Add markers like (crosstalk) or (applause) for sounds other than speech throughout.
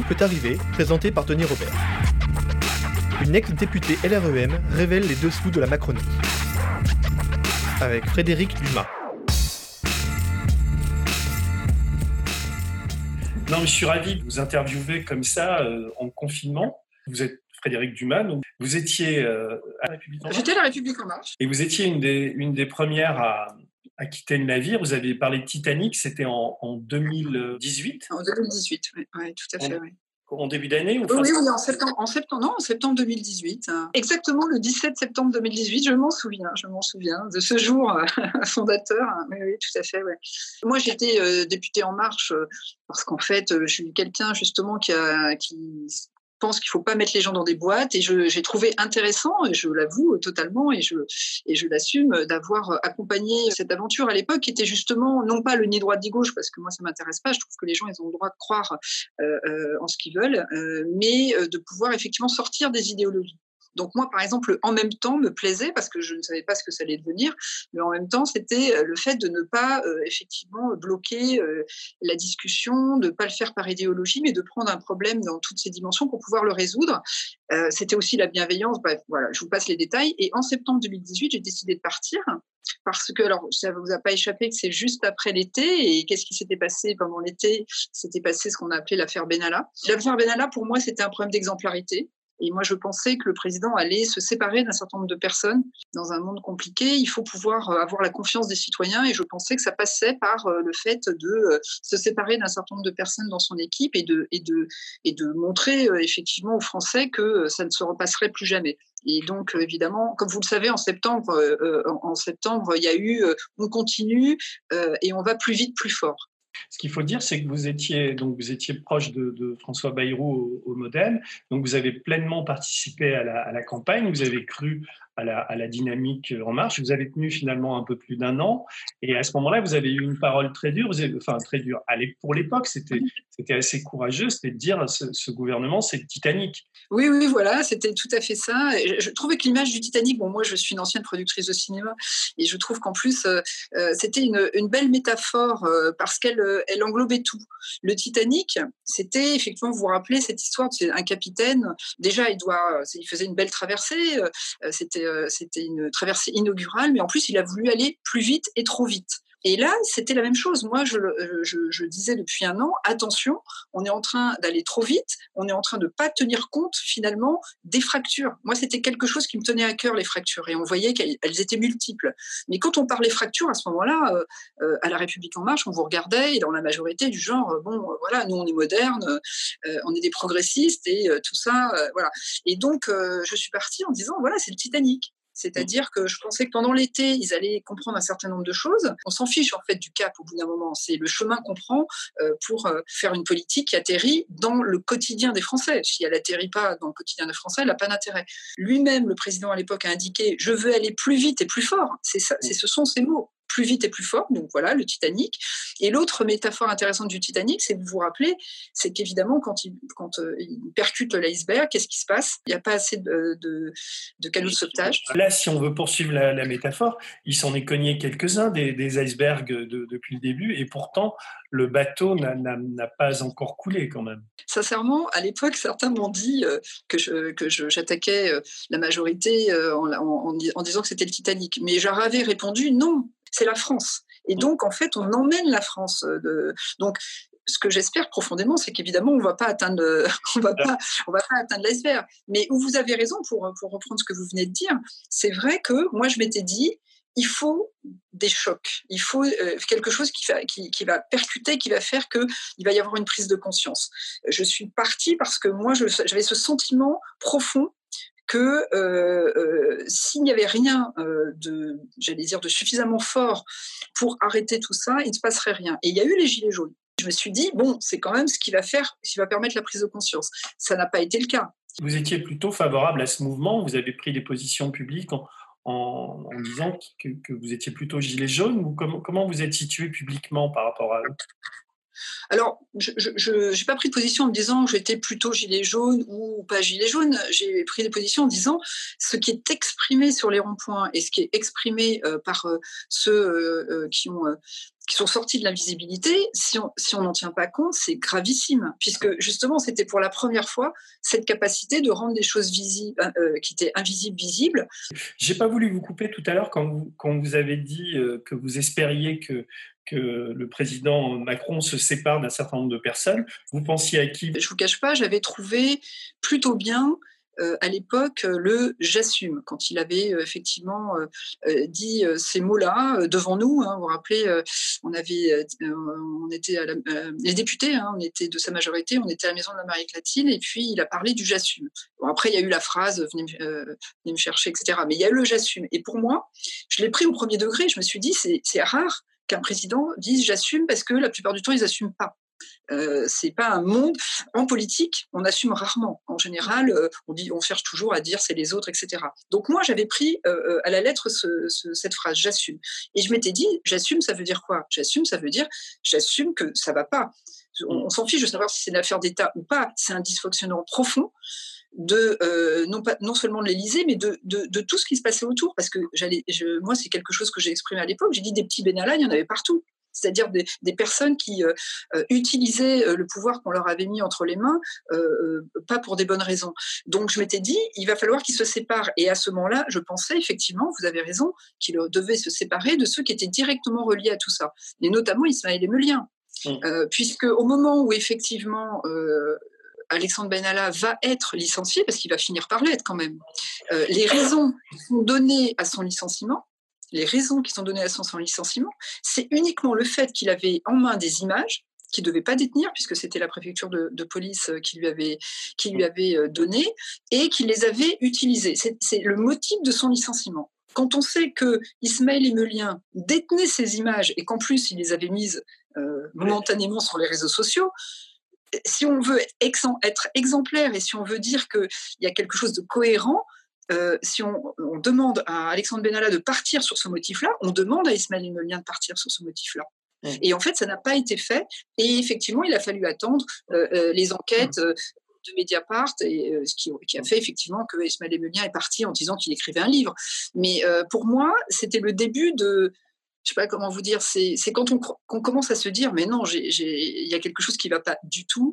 Tout peut arriver, présenté par Tony Robert. Une ex-députée LREM révèle les dessous de la Macronie. Avec Frédéric Dumas. Non, je suis ravi de vous interviewer comme ça euh, en confinement. Vous êtes Frédéric Dumas, vous étiez euh, à la République en Marche. J'étais à la République en marche. Et vous étiez une des, une des premières à, à quitter le navire. Vous avez parlé de Titanic, c'était en, en 2018 En 2018, oui, ouais, tout à fait. En- oui. En début d'année ou Oui, oui, en septembre, en septembre, non, en septembre 2018. hein. Exactement le 17 septembre 2018, je m'en souviens, je m'en souviens de ce jour euh, (laughs) fondateur. hein. Oui, oui, tout à fait. Ouais. Moi, j'étais euh, députée En Marche euh, parce qu'en fait, euh, je suis quelqu'un justement qui, a, qui pense qu'il faut pas mettre les gens dans des boîtes et je- j'ai trouvé intéressant, et je l'avoue totalement et je, je l'assume, d'avoir accompagné cette aventure à l'époque qui était justement non pas le ni droite ni gauche parce que moi ça m'intéresse pas, je trouve que les gens ils ont le droit de croire euh, euh, en ce qu'ils veulent, euh, mais de pouvoir effectivement sortir des idéologies. Donc moi, par exemple, en même temps me plaisait parce que je ne savais pas ce que ça allait devenir, mais en même temps, c'était euh, le fait de ne pas euh, effectivement bloquer euh, la discussion, de ne pas le faire par idéologie, mais de prendre un problème dans toutes ses dimensions pour pouvoir le résoudre. C'était aussi la bienveillance. Bref, voilà, je vous passe les détails. Et en septembre 2018, j'ai décidé de partir parce que, alors, ça vous a pas échappé que c'est juste après l'été. Et qu'est-ce qui s'était passé pendant l'été? S'était passé ce qu'on a appelé l'affaire Benalla. L'affaire Benalla, pour moi, c'était un problème d'exemplarité. Et moi, je pensais que le président allait se séparer d'un certain nombre de personnes dans un monde compliqué. Il faut pouvoir euh, avoir la confiance des citoyens. Et je pensais que ça passait par euh, le fait de euh, se séparer d'un certain nombre de personnes dans son équipe et de, et de, et de montrer effectivement aux Français que ça ne se repasserait plus jamais. Et donc, évidemment, comme vous le savez, en septembre, en septembre, il y a eu on continue et on va plus vite, plus fort. Ce qu'il faut dire, c'est que vous étiez, donc vous étiez proche de, François Bayrou au, au Modem, donc vous avez pleinement participé à la campagne, vous avez cru à la, dynamique En Marche, vous avez tenu finalement un peu plus d'un an, et à ce moment-là, vous avez eu une parole très dure, enfin très dure. Pour l'époque, c'était assez courageux, c'était de dire ce, ce gouvernement, c'est le Titanic. Oui, oui, voilà, c'était tout à fait ça. Je, trouvais que l'image du Titanic, bon, moi, je suis une ancienne productrice de cinéma, et je trouve qu'en plus, euh, euh, c'était une, belle métaphore euh, parce qu'elle elle englobait tout. Le Titanic, c'était effectivement, vous vous rappelez cette histoire, c'est un capitaine. Déjà, il doit, il faisait une belle traversée. c'était, c'était une traversée inaugurale, mais en plus, il a voulu aller plus vite et trop vite. Et là, c'était la même chose. Moi, je, euh, je, je disais depuis un an, attention, on est en train d'aller trop vite, on est en train de pas tenir compte finalement des fractures. Moi, c'était quelque chose qui me tenait à cœur les fractures, et on voyait qu'elles elles étaient multiples. Mais quand on parlait fractures à ce moment-là, euh, euh, à la République en marche, on vous regardait et dans la majorité du genre, euh, bon, voilà, nous on est modernes, euh, on est des progressistes et tout ça, voilà. Et donc, je suis partie en disant, voilà, c'est le Titanic. C'est-à-dire que je pensais que pendant l'été, ils allaient comprendre un certain nombre de choses. On s'en fiche en fait du cap au bout d'un moment. C'est le chemin qu'on prend euh, pour euh, faire une politique qui atterrit dans le quotidien des Français. Si elle atterrit pas dans le quotidien des Français, elle n'a pas d'intérêt. Lui-même, le président à l'époque, a indiqué je veux aller plus vite et plus fort. C'est ça, c'est ce sont ces mots plus vite et plus fort. Donc voilà, le Titanic. Et l'autre métaphore intéressante du Titanic, c'est que vous vous rappelez, c'est qu'évidemment, quand il, quand, euh, il percute l'iceberg, qu'est-ce qui se passe? Il n'y a pas assez de, de, de canaux de sauvetage. Là, si on veut poursuivre la, la métaphore, il s'en est cogné quelques-uns des, des icebergs de- depuis le début, et pourtant, le bateau n'a- pas encore coulé quand même. Sincèrement, à l'époque, certains m'ont dit euh, que j'attaquais euh, la majorité euh, en, en- en di- en disant que c'était le Titanic. Mais avais répondu non, c'est la France. Et donc, en fait, on emmène la France. euh, De... Donc, ce que j'espère profondément, c'est qu'évidemment, on va pas atteindre, (laughs) on va pas, on va pas atteindre l'iceberg. Mais où vous avez raison pour, pour reprendre ce que vous venez de dire, c'est vrai que moi, je m'étais dit, il faut des chocs, il faut euh, quelque chose qui va, qui, qui va percuter, qui va faire que il va y avoir une prise de conscience. Je suis partie parce que moi, j'avais ce sentiment profond que euh, euh, s'il n'y avait rien euh, de, j'allais dire, de suffisamment fort pour arrêter tout ça, il ne se passerait rien. Et il y a eu les gilets jaunes. Je me suis dit, bon, c'est quand même ce qui va faire, ce qui va permettre la prise de conscience. Ça n'a pas été le cas. Vous étiez plutôt favorable à ce mouvement, vous avez pris des positions publiques en, disant que, vous étiez plutôt gilet jaune, ou comment, vous êtes situé publiquement par rapport à Alors, je n'ai pas pris de position en me disant j'étais plutôt gilet jaune ou pas gilet jaune. J'ai pris des positions en disant ce qui est exprimé sur les ronds-points et ce qui est exprimé euh, par euh, ceux euh, qui ont qui sont sortis de l'invisibilité, si on si n'en tient pas compte, c'est gravissime, puisque justement, c'était pour la première fois cette capacité de rendre des choses visibles, qui étaient invisibles, visibles. J'ai pas voulu vous couper tout à l'heure quand vous, quand vous avez dit que vous espériez que que le président Macron se sépare d'un certain nombre de personnes. Vous pensiez à qui? Je ne vous cache pas, j'avais trouvé plutôt bien euh, à l'époque le j'assume quand il avait euh, effectivement euh, dit ces mots-là devant nous. Hein, vous vous rappelez, on avait, on était à les députés, hein, on était de sa majorité, on était à la maison de l'Amérique latine et puis il a parlé du j'assume. Bon, après il y a eu la phrase venez, venez me chercher, etc. Mais il y a eu le j'assume. Et pour moi, je l'ai pris au premier degré. Je me suis dit c'est rare qu'un président dise j'assume parce que la plupart du temps, ils n'assument pas. Euh, c'est pas un monde en politique, on assume rarement. En général, euh, on dit, on cherche toujours à dire c'est les autres, etc. Donc moi, j'avais pris euh, à la lettre cette phrase, j'assume, et je m'étais dit, j'assume, ça veut dire quoi? J'assume, ça veut dire, j'assume que ça va pas. On, s'en fiche de savoir si c'est une affaire d'État ou pas. C'est un dysfonctionnement profond de non pas non seulement de l'Élysée, mais de, de, tout ce qui se passait autour. Parce que j'allais, moi, c'est quelque chose que j'ai exprimé à l'époque. J'ai dit des petits Benalla, il y en avait partout c'est-à-dire des, personnes qui euh, euh, utilisaient euh, le pouvoir qu'on leur avait mis entre les mains, pas pour des bonnes raisons. Donc je m'étais dit, il va falloir qu'ils se séparent. Et à ce moment-là, je pensais effectivement, vous avez raison, qu'ils devaient se séparer de ceux qui étaient directement reliés à tout ça, et notamment Ismaël Emelien. Mmh. puisque au moment où effectivement Alexandre Benalla va être licencié, parce qu'il va finir par l'être quand même, les raisons sont données à son licenciement les raisons qui sont données à son licenciement, c'est uniquement le fait qu'il avait en main des images qu'il ne devait pas détenir, puisque c'était la préfecture de, police euh, qui lui avait, qui lui avait euh, donné, et qu'il les avait utilisées. C'est le motif de son licenciement. Quand on sait que Ismaël Emelien détenait ces images et qu'en plus il les avait mises euh, momentanément sur les réseaux sociaux, si on veut être exemplaire et si on veut dire qu'il y a quelque chose de cohérent, euh, si on, demande à Alexandre Benalla de partir sur ce motif-là, on demande à Ismaël Emelien de partir sur ce motif-là. Et en fait, ça n'a pas été fait. Et effectivement, il a fallu attendre euh, euh, les enquêtes de Mediapart, et, ce qui, a fait effectivement que Ismaël Emelien est parti en disant qu'il écrivait un livre. Mais pour moi, c'était le début de, je sais pas comment vous dire, c'est quand on, commence à se dire, mais non, il y a quelque chose qui ne va pas du tout.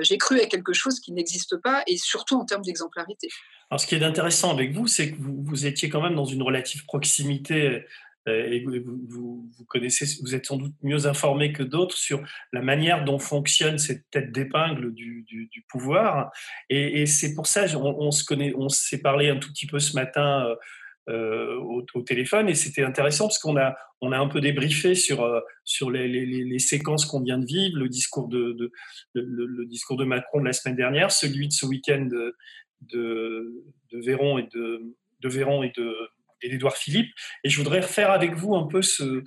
J'ai cru à quelque chose qui n'existe pas, et surtout en termes d'exemplarité. Alors, ce qui est intéressant avec vous, c'est que vous, étiez quand même dans une relative proximité euh, et vous, connaissez, vous êtes sans doute mieux informé que d'autres sur la manière dont fonctionne cette tête d'épingle du, pouvoir. Et, c'est pour ça, on, se connaît, on s'est parlé un tout petit peu ce matin. Euh, euh, au, téléphone et c'était intéressant parce qu'on a on a un peu débriefé sur sur les, séquences qu'on vient de vivre le discours de, le, discours de Macron de la semaine dernière celui de ce week-end de, de Véron et de, de Véron et de d'Edouard Philippe. Et je voudrais refaire avec vous un peu ce,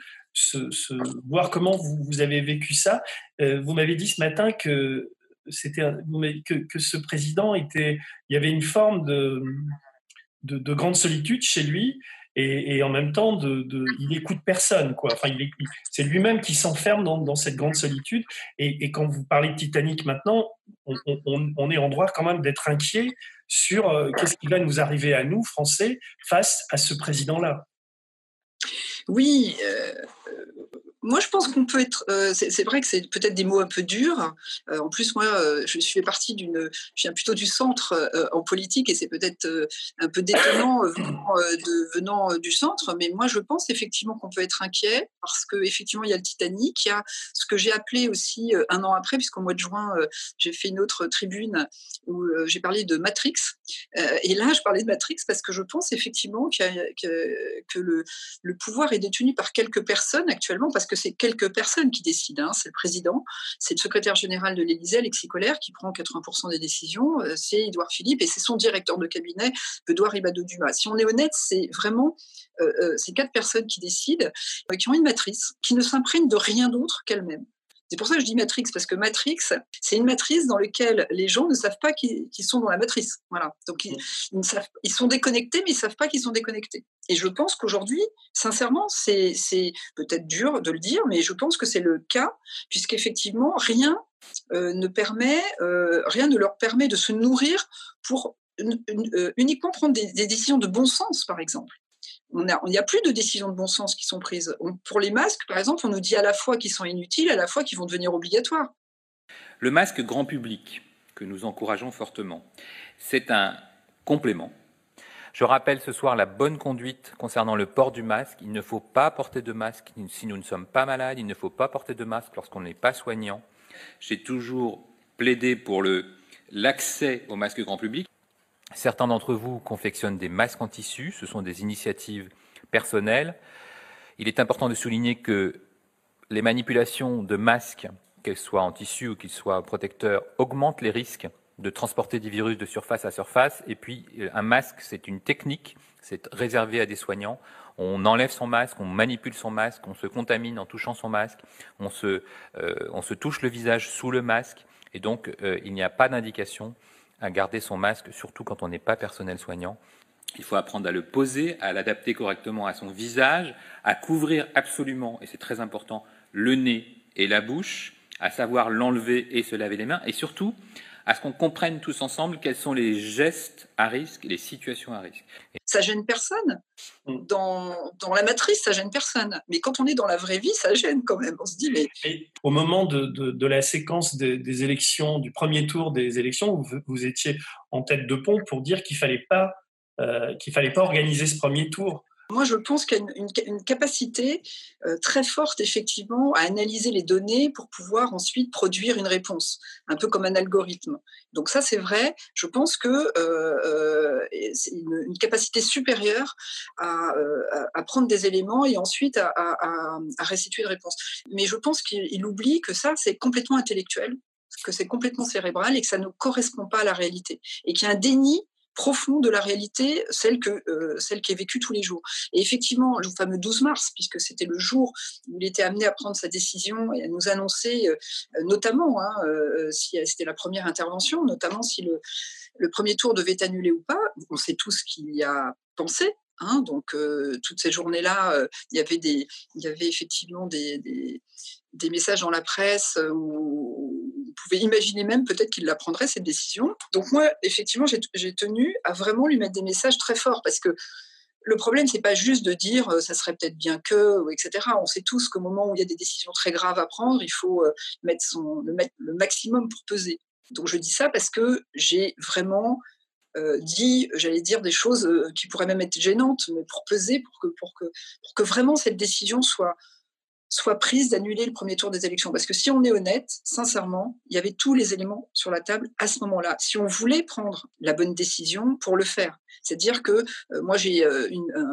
voir comment vous, vous, avez vécu ça. Euh, vous m'avez dit ce matin que c'était que, que, ce président était, il y avait une forme de, de, de grande solitude chez lui et, en même temps, de, il écoute personne. Quoi. Enfin, il, c'est lui-même qui s'enferme dans, cette grande solitude. Et, quand vous parlez de Titanic maintenant, on, est en droit quand même d'être inquiet sur euh, qu'est-ce qui va nous arriver à nous, Français, face à ce président-là. Oui, euh, moi, je pense qu'on peut être. Euh, c'est vrai que c'est peut-être des mots un peu durs. Euh, en plus, moi, euh, je suis partie d'une. Je viens plutôt du centre en politique et c'est peut-être un peu détonnant venant, du centre. Mais moi, je pense effectivement qu'on peut être inquiet parce qu'effectivement, il y a le Titanic. Il y a ce que j'ai appelé aussi un an après, puisqu'au mois de juin, j'ai fait une autre tribune où j'ai parlé de Matrix. et là, je parlais de Matrix parce que je pense effectivement que, que le, le pouvoir est détenu par quelques personnes actuellement parce que c'est quelques personnes qui décident. Hein. C'est le président, c'est le secrétaire général de l'Élysée, Alexis Colère, qui prend 80% des décisions. Euh, c'est Édouard Philippe et c'est son directeur de cabinet, Edouard Ribado-Dumas. Si on est honnête, c'est vraiment euh, euh, ces quatre personnes qui décident, qui ont une matrice, qui ne s'imprègne de rien d'autre qu'elle-même. C'est pour ça que je dis Matrix, parce que Matrix, c'est une matrice dans laquelle les gens ne savent pas qu'ils sont dans la matrice. Voilà. Donc, ils, ils, sont déconnectés, mais ils ne savent pas qu'ils sont déconnectés. Et je pense qu'aujourd'hui, sincèrement, c'est peut-être dur de le dire, mais je pense que c'est le cas, puisqu'effectivement, rien euh, ne permet, euh, rien ne leur permet de se nourrir pour euh, uniquement prendre des, décisions de bon sens, par exemple. On n'y a plus de décisions de bon sens qui sont prises. pour les masques, par exemple, on nous dit à la fois qu'ils sont inutiles, à la fois qu'ils vont devenir obligatoires. Le masque grand public, que nous encourageons fortement, c'est un complément. Je rappelle ce soir la bonne conduite concernant le port du masque. Il ne faut pas porter de masque si nous ne sommes pas malades. Il ne faut pas porter de masque lorsqu'on n'est pas soignant. J'ai toujours plaidé pour l'accès au masque grand public. Certains d'entre vous confectionnent des masques en tissu, ce sont des initiatives personnelles. Il est important de souligner que les manipulations de masques, qu'elles soient en tissu ou qu'ils soient protecteurs, augmentent les risques de transporter des virus de surface à surface. Et puis, un masque, c'est une technique, c'est réservé à des soignants. On enlève son masque, on manipule son masque, on se contamine en touchant son masque, on se, euh, touche le visage sous le masque. Et donc, euh, il n'y a pas d'indication à garder son masque, surtout quand on n'est pas personnel soignant. Il faut apprendre à le poser, à l'adapter correctement à son visage, à couvrir absolument, et c'est très important, le nez et la bouche, à savoir l'enlever et se laver les mains, et surtout à ce qu'on comprenne tous ensemble quels sont les gestes à risque, les situations à risque. Ça gêne personne. Mm. Dans, dans, la matrice, ça gêne personne. Mais quand on est dans la vraie vie, ça gêne quand même. On se dit, mais. au moment de, de, la séquence des, élections, du premier tour des élections, vous, vous étiez en tête de pont pour dire qu'il ne fallait, pas, euh, qu'il fallait pas organiser ce premier tour. Moi, je pense qu'il y a une, capacité euh, très forte, effectivement, à analyser les données pour pouvoir ensuite produire une réponse, un peu comme un algorithme. Donc ça, c'est vrai. Je pense que euh, euh, c'est une, capacité supérieure à, prendre des éléments et ensuite à restituer une réponse. Mais je pense qu'il oublie que ça, c'est complètement intellectuel que c'est complètement cérébral et que ça ne correspond pas à la réalité. Et qu'il y a un déni profond de la réalité, celle, que, euh, celle qui est vécue tous les jours. Et effectivement, le fameux 12 mars, puisque c'était le jour où il était amené à prendre sa décision et à nous annoncer, euh, notamment, hein, euh, si c'était la première intervention, notamment si le, premier tour devait être annulé ou pas, on sait tous qu'il y a pensé, Hein, donc toutes ces journées-là, il y avait des, il y avait effectivement des, des, des, messages dans la presse où, pouvez imaginer même peut-être qu'il la prendrait, cette décision. Donc moi, effectivement, j'ai tenu à vraiment lui mettre des messages très forts parce que le problème, c'est pas juste de dire euh, ça serait peut-être bien que, etc. On sait tous qu'au moment où il y a des décisions très graves à prendre, il faut euh, mettre, son, le, mettre le maximum pour peser. Donc je dis ça parce que j'ai vraiment euh, dit, j'allais dire, des choses qui pourraient même être gênantes, mais pour peser, pour que, pour que, pour que vraiment cette décision soit, soit prise d'annuler le premier tour des élections. Parce que si on est honnête, sincèrement, il y avait tous les éléments sur la table à ce moment-là. Si on voulait prendre la bonne décision pour le faire, c'est-à-dire que euh, moi j'ai euh,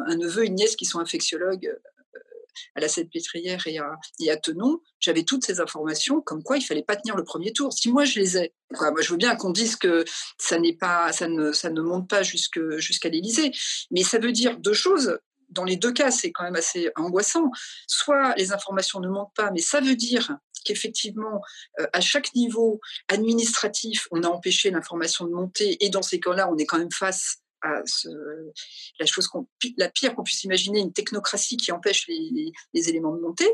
un neveu, une nièce qui sont infectiologues euh, à la Salpêtrière et à, et à Tenon, j'avais toutes ces informations comme quoi il fallait pas tenir le premier tour. Si moi je les ai, moi je veux bien qu'on dise que ça n'est pas, ça ne, ça ne monte pas jusqu'à l'Élysée, mais ça veut dire deux choses dans les deux cas, c'est quand même assez angoissant. Soit les informations ne montent pas, mais ça veut dire qu'effectivement, euh, à chaque niveau administratif, on a empêché l'information de monter, et dans ces cas-là, on est quand même face la chose la pire qu'on puisse imaginer, une technocratie qui empêche les, éléments de monter.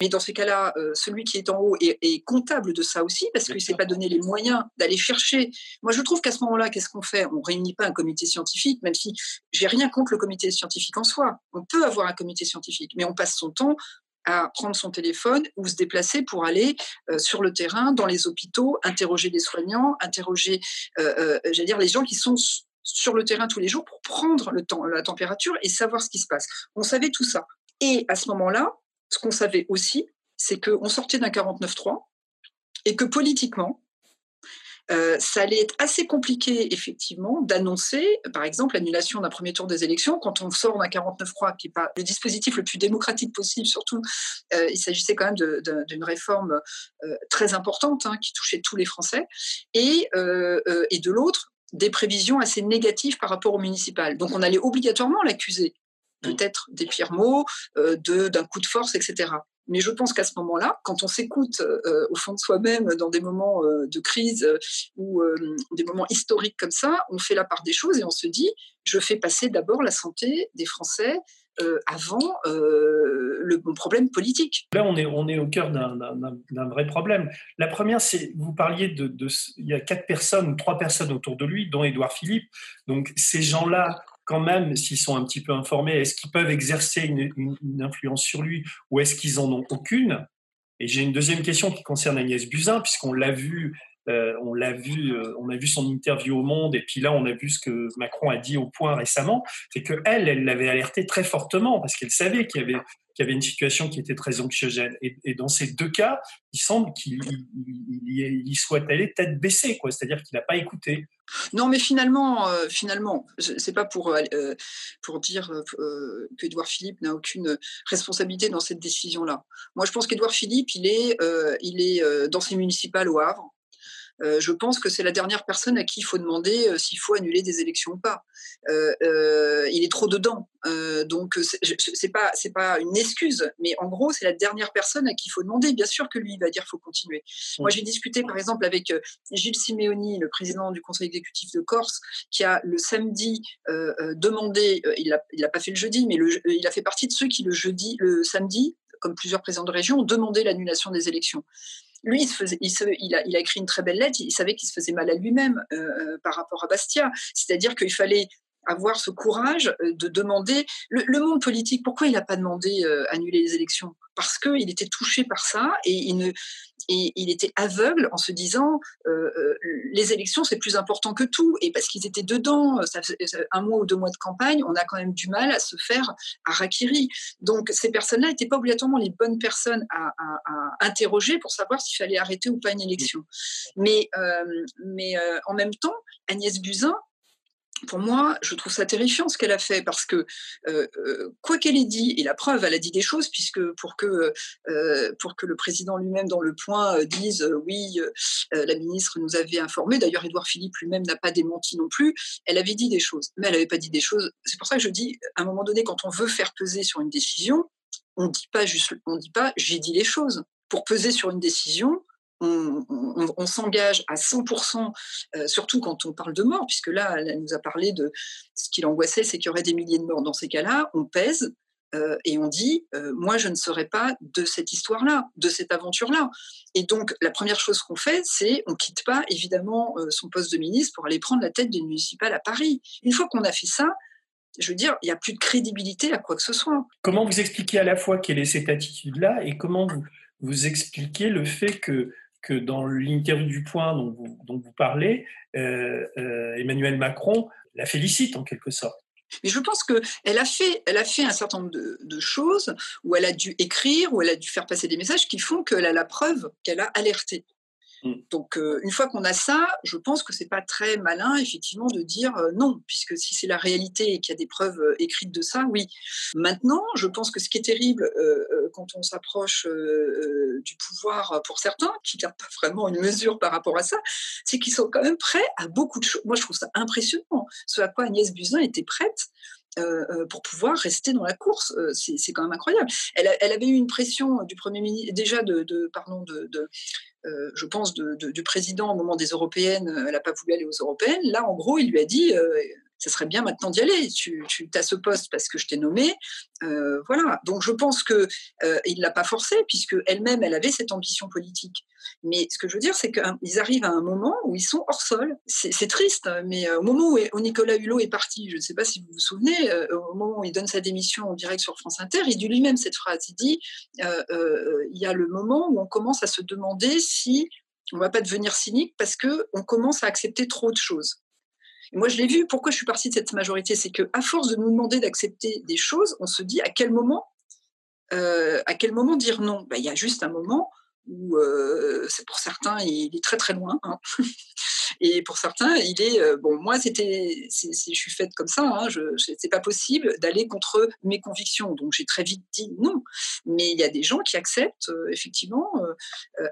Mais dans ces cas-là, euh, celui qui est en haut est, comptable de ça aussi parce qu'il ne s'est pas donné les moyens d'aller chercher. Moi, je trouve qu'à ce moment-là, qu'est-ce qu'on fait? On ne réunit pas un comité scientifique, même si j'ai rien contre le comité scientifique en soi. On peut avoir un comité scientifique, mais on passe son temps à prendre son téléphone ou se déplacer pour aller euh, sur le terrain, dans les hôpitaux, interroger des soignants, interroger, euh, j'allais dire, les gens qui sont sur le terrain tous les jours pour prendre le temps, la température et savoir ce qui se passe. On savait tout ça. Et à ce moment-là, ce qu'on savait aussi, c'est qu'on sortait d'un 49-3 et que politiquement, euh, ça allait être assez compliqué, effectivement, d'annoncer, par exemple, l'annulation d'un premier tour des élections quand on sort d'un 49-3, qui n'est pas le dispositif le plus démocratique possible, surtout, euh, il s'agissait quand même d'une réforme euh, très importante hein, qui touchait tous les Français, et, et de l'autre, des prévisions assez négatives par rapport au municipal. Donc on allait obligatoirement l'accuser, mmh. peut-être des pires mots, euh, d'un coup de force, etc. Mais je pense qu'à ce moment-là, quand on s'écoute euh, au fond de soi-même dans des moments de crise ou des moments historiques comme ça, on fait la part des choses et on se dit, je fais passer d'abord la santé des Français euh, avant euh, le problème politique. Là, on est, on est au cœur d'un vrai problème. La première, c'est, vous parliez de, de, Il y a quatre personnes, trois personnes autour de lui, dont Édouard Philippe. Donc, ces gens-là, quand même, s'ils sont un petit peu informés, est-ce qu'ils peuvent exercer une, une, influence sur lui ou est-ce qu'ils en ont aucune? Et j'ai une deuxième question qui concerne Agnès Buzyn, puisqu'on l'a vu euh, on l'a vu, euh, on a vu son interview au Monde, et puis là, on a vu ce que Macron a dit au point récemment. C'est que elle, l'avait alerté très fortement parce qu'elle savait qu'il y avait une situation qui était très anxiogène. Et, dans ces deux cas, il semble qu'il y soit allé tête baissée, quoi. C'est-à-dire qu'il n'a pas écouté. Non, mais finalement, euh, finalement, c'est pas pour pour dire euh, qu'Edouard Philippe n'a aucune responsabilité dans cette décision-là. Moi, je pense qu'Edouard Philippe, il est il est dans ses municipales au Havre. Euh, je pense que c'est la dernière personne à qui il faut demander euh, s'il faut annuler des élections ou pas. Euh, il est trop dedans, donc c'est pas pas une excuse, mais en gros c'est la dernière personne à qui il faut demander. Bien sûr que lui il va dire faut continuer. Moi j'ai discuté par exemple avec Gilles Simeoni, le président du conseil exécutif de Corse, qui a le samedi demandé, il l'a pas fait le jeudi, mais il a fait partie de ceux qui le jeudi, le samedi comme plusieurs présidents de région, ont demandé l'annulation des élections lui, il, a, écrit une très belle lettre, il savait qu'il se faisait mal à lui-même euh, euh, par rapport à Bastia. C'est-à-dire qu'il fallait avoir ce courage euh, de demander. Le, monde politique, pourquoi il n'a pas demandé annuler les élections? Parce qu'il était touché par ça et il ne, et il était aveugle en se disant euh, euh, les élections c'est plus important que tout. Et parce qu'ils étaient dedans ça, un mois ou deux mois de campagne on a quand même du mal à se faire à Rakiri. Donc ces personnes-là n'étaient pas obligatoirement les bonnes personnes à, interroger pour savoir s'il fallait arrêter ou pas une élection. Mais euh, mais en même temps Agnès Buzyn pour moi, je trouve ça terrifiant ce qu'elle a fait parce que euh, euh, quoi qu'elle ait dit, et la preuve, elle a dit des choses puisque pour que euh, pour que le président lui-même dans le point dise oui, la ministre nous avait informé. D'ailleurs, Édouard Philippe lui-même n'a pas démenti non plus. Elle avait dit des choses, mais elle n'avait pas dit des choses. C'est pour ça que je dis, à un moment donné, quand on veut faire peser sur une décision, on dit pas juste, on dit pas j'ai dit les choses. Pour peser sur une décision, on, s'engage à 100%, euh, surtout quand on parle de mort, puisque là, elle nous a parlé de ce qui l'angoissait, c'est qu'il y aurait des milliers de morts. Dans ces cas-là, on pèse euh, et on dit, euh, moi, je ne serai pas de cette histoire-là, de cette aventure-là. Et donc, la première chose qu'on fait, c'est on quitte pas, évidemment, son poste de ministre pour aller prendre la tête d'une municipale à Paris. Une fois qu'on a fait ça, je veux dire, il n'y a plus de crédibilité à quoi que ce soit. Comment vous expliquez à la fois quelle est cette attitude-là et comment vous, vous expliquez le fait que que dans l'interview du Point dont vous, parlez, euh, euh, Emmanuel Macron la félicite en quelque sorte. Mais je pense qu'elle a, fait, a fait un certain nombre de, de, choses où elle a dû écrire, où elle a dû faire passer des messages qui font qu'elle a la preuve qu'elle a alerté. Mm. Donc, euh, une fois qu'on a ça, je pense que c'est pas très malin, effectivement, de dire euh, non, puisque si c'est la réalité et qu'il y a des preuves euh, écrites de ça, oui. Maintenant, je pense que ce qui est terrible quand on s'approche du pouvoir pour certains, qui n'ont pas vraiment une mesure par rapport à ça, c'est qu'ils sont quand même prêts à beaucoup de choses. Moi, je trouve ça impressionnant. Ce à quoi Agnès Buzyn était prête pour pouvoir rester dans la course. c'est quand même incroyable. Elle, avait eu une pression du Premier ministre, déjà de, pardon, de, euh, je pense, du président au moment des européennes, euh, elle n'a pas voulu aller aux européennes. Là, en gros, il lui a dit euh, ça serait bien maintenant d'y aller. Tu, as ce poste parce que je t'ai nommé. Euh, voilà. Donc je pense que euh, l'a pas forcé puisque elle-même elle avait cette ambition politique. Mais ce que je veux dire, c'est qu'ils arrivent à un moment où ils sont hors sol. C'est triste, mais euh, au moment où, Nicolas Hulot est parti, je ne sais pas si vous vous souvenez, euh, au moment où il donne sa démission en direct sur France Inter, il dit lui-même cette phrase. Il dit il y a le moment où on commence à se demander si on va pas devenir cynique parce que on commence à accepter trop de choses moi, je l'ai vu. Pourquoi je suis partie de cette majorité? C'est qu'à force de nous demander d'accepter des choses, on se dit à quel moment, euh, à quel moment dire non? Ben, Il y a juste un moment où, euh, c'est pour certains, il est très très loin. Hein. (laughs) Et pour certains, il est euh, bon. Moi, c'était, je suis faite comme ça. Hein, je, c'est pas possible d'aller contre mes convictions. Donc, j'ai très vite dit non. Mais il y a des gens qui acceptent effectivement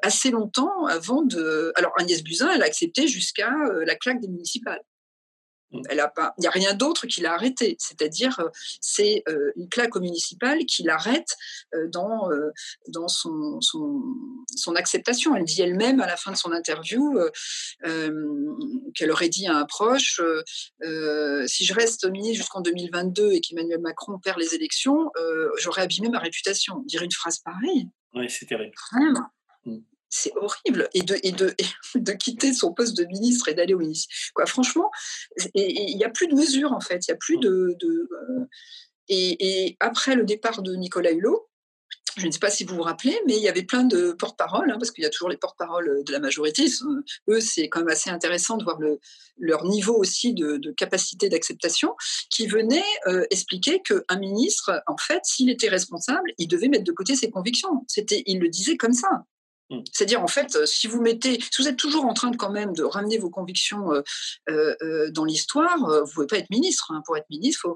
assez longtemps avant de. Alors, Agnès Buzyn, elle a accepté jusqu'à la claque des municipales. Elle a pas, il n'y a rien d'autre qui l'a arrêté. C'est-à-dire, euh, c'est euh, une claque municipale qui l'arrête euh, dans, dans son, son, son, acceptation. Elle dit elle-même à la fin de son interview qu'elle aurait dit à un proche si je reste ministre jusqu'en 2022 et qu'Emmanuel Macron perd les élections, j'aurais abîmé ma réputation. Dire une phrase pareille. Oui, c'est terrible c'est horrible. Et de, et, de, de quitter son poste de ministre et d'aller au ministère. Quoi, franchement, il n'y a plus de mesures, en fait. Il y a plus de. de euh, et, après le départ de Nicolas Hulot, je ne sais pas si vous vous rappelez, mais il y avait plein de porte-paroles, hein, parce qu'il y a toujours les porte-paroles de la majorité. Eux, c'est quand même assez intéressant de voir le, leur niveau aussi de, capacité d'acceptation, qui venaient euh, expliquer qu'un ministre, en fait, s'il était responsable, il devait mettre de côté ses convictions. C'était, il le disait comme ça. Mm. C'est-à-dire, en fait, euh, si vous mettez, si vous êtes toujours en train de quand même de ramener vos convictions euh, euh, dans l'histoire, vous ne pouvez pas être ministre. Hein. Pour être ministre,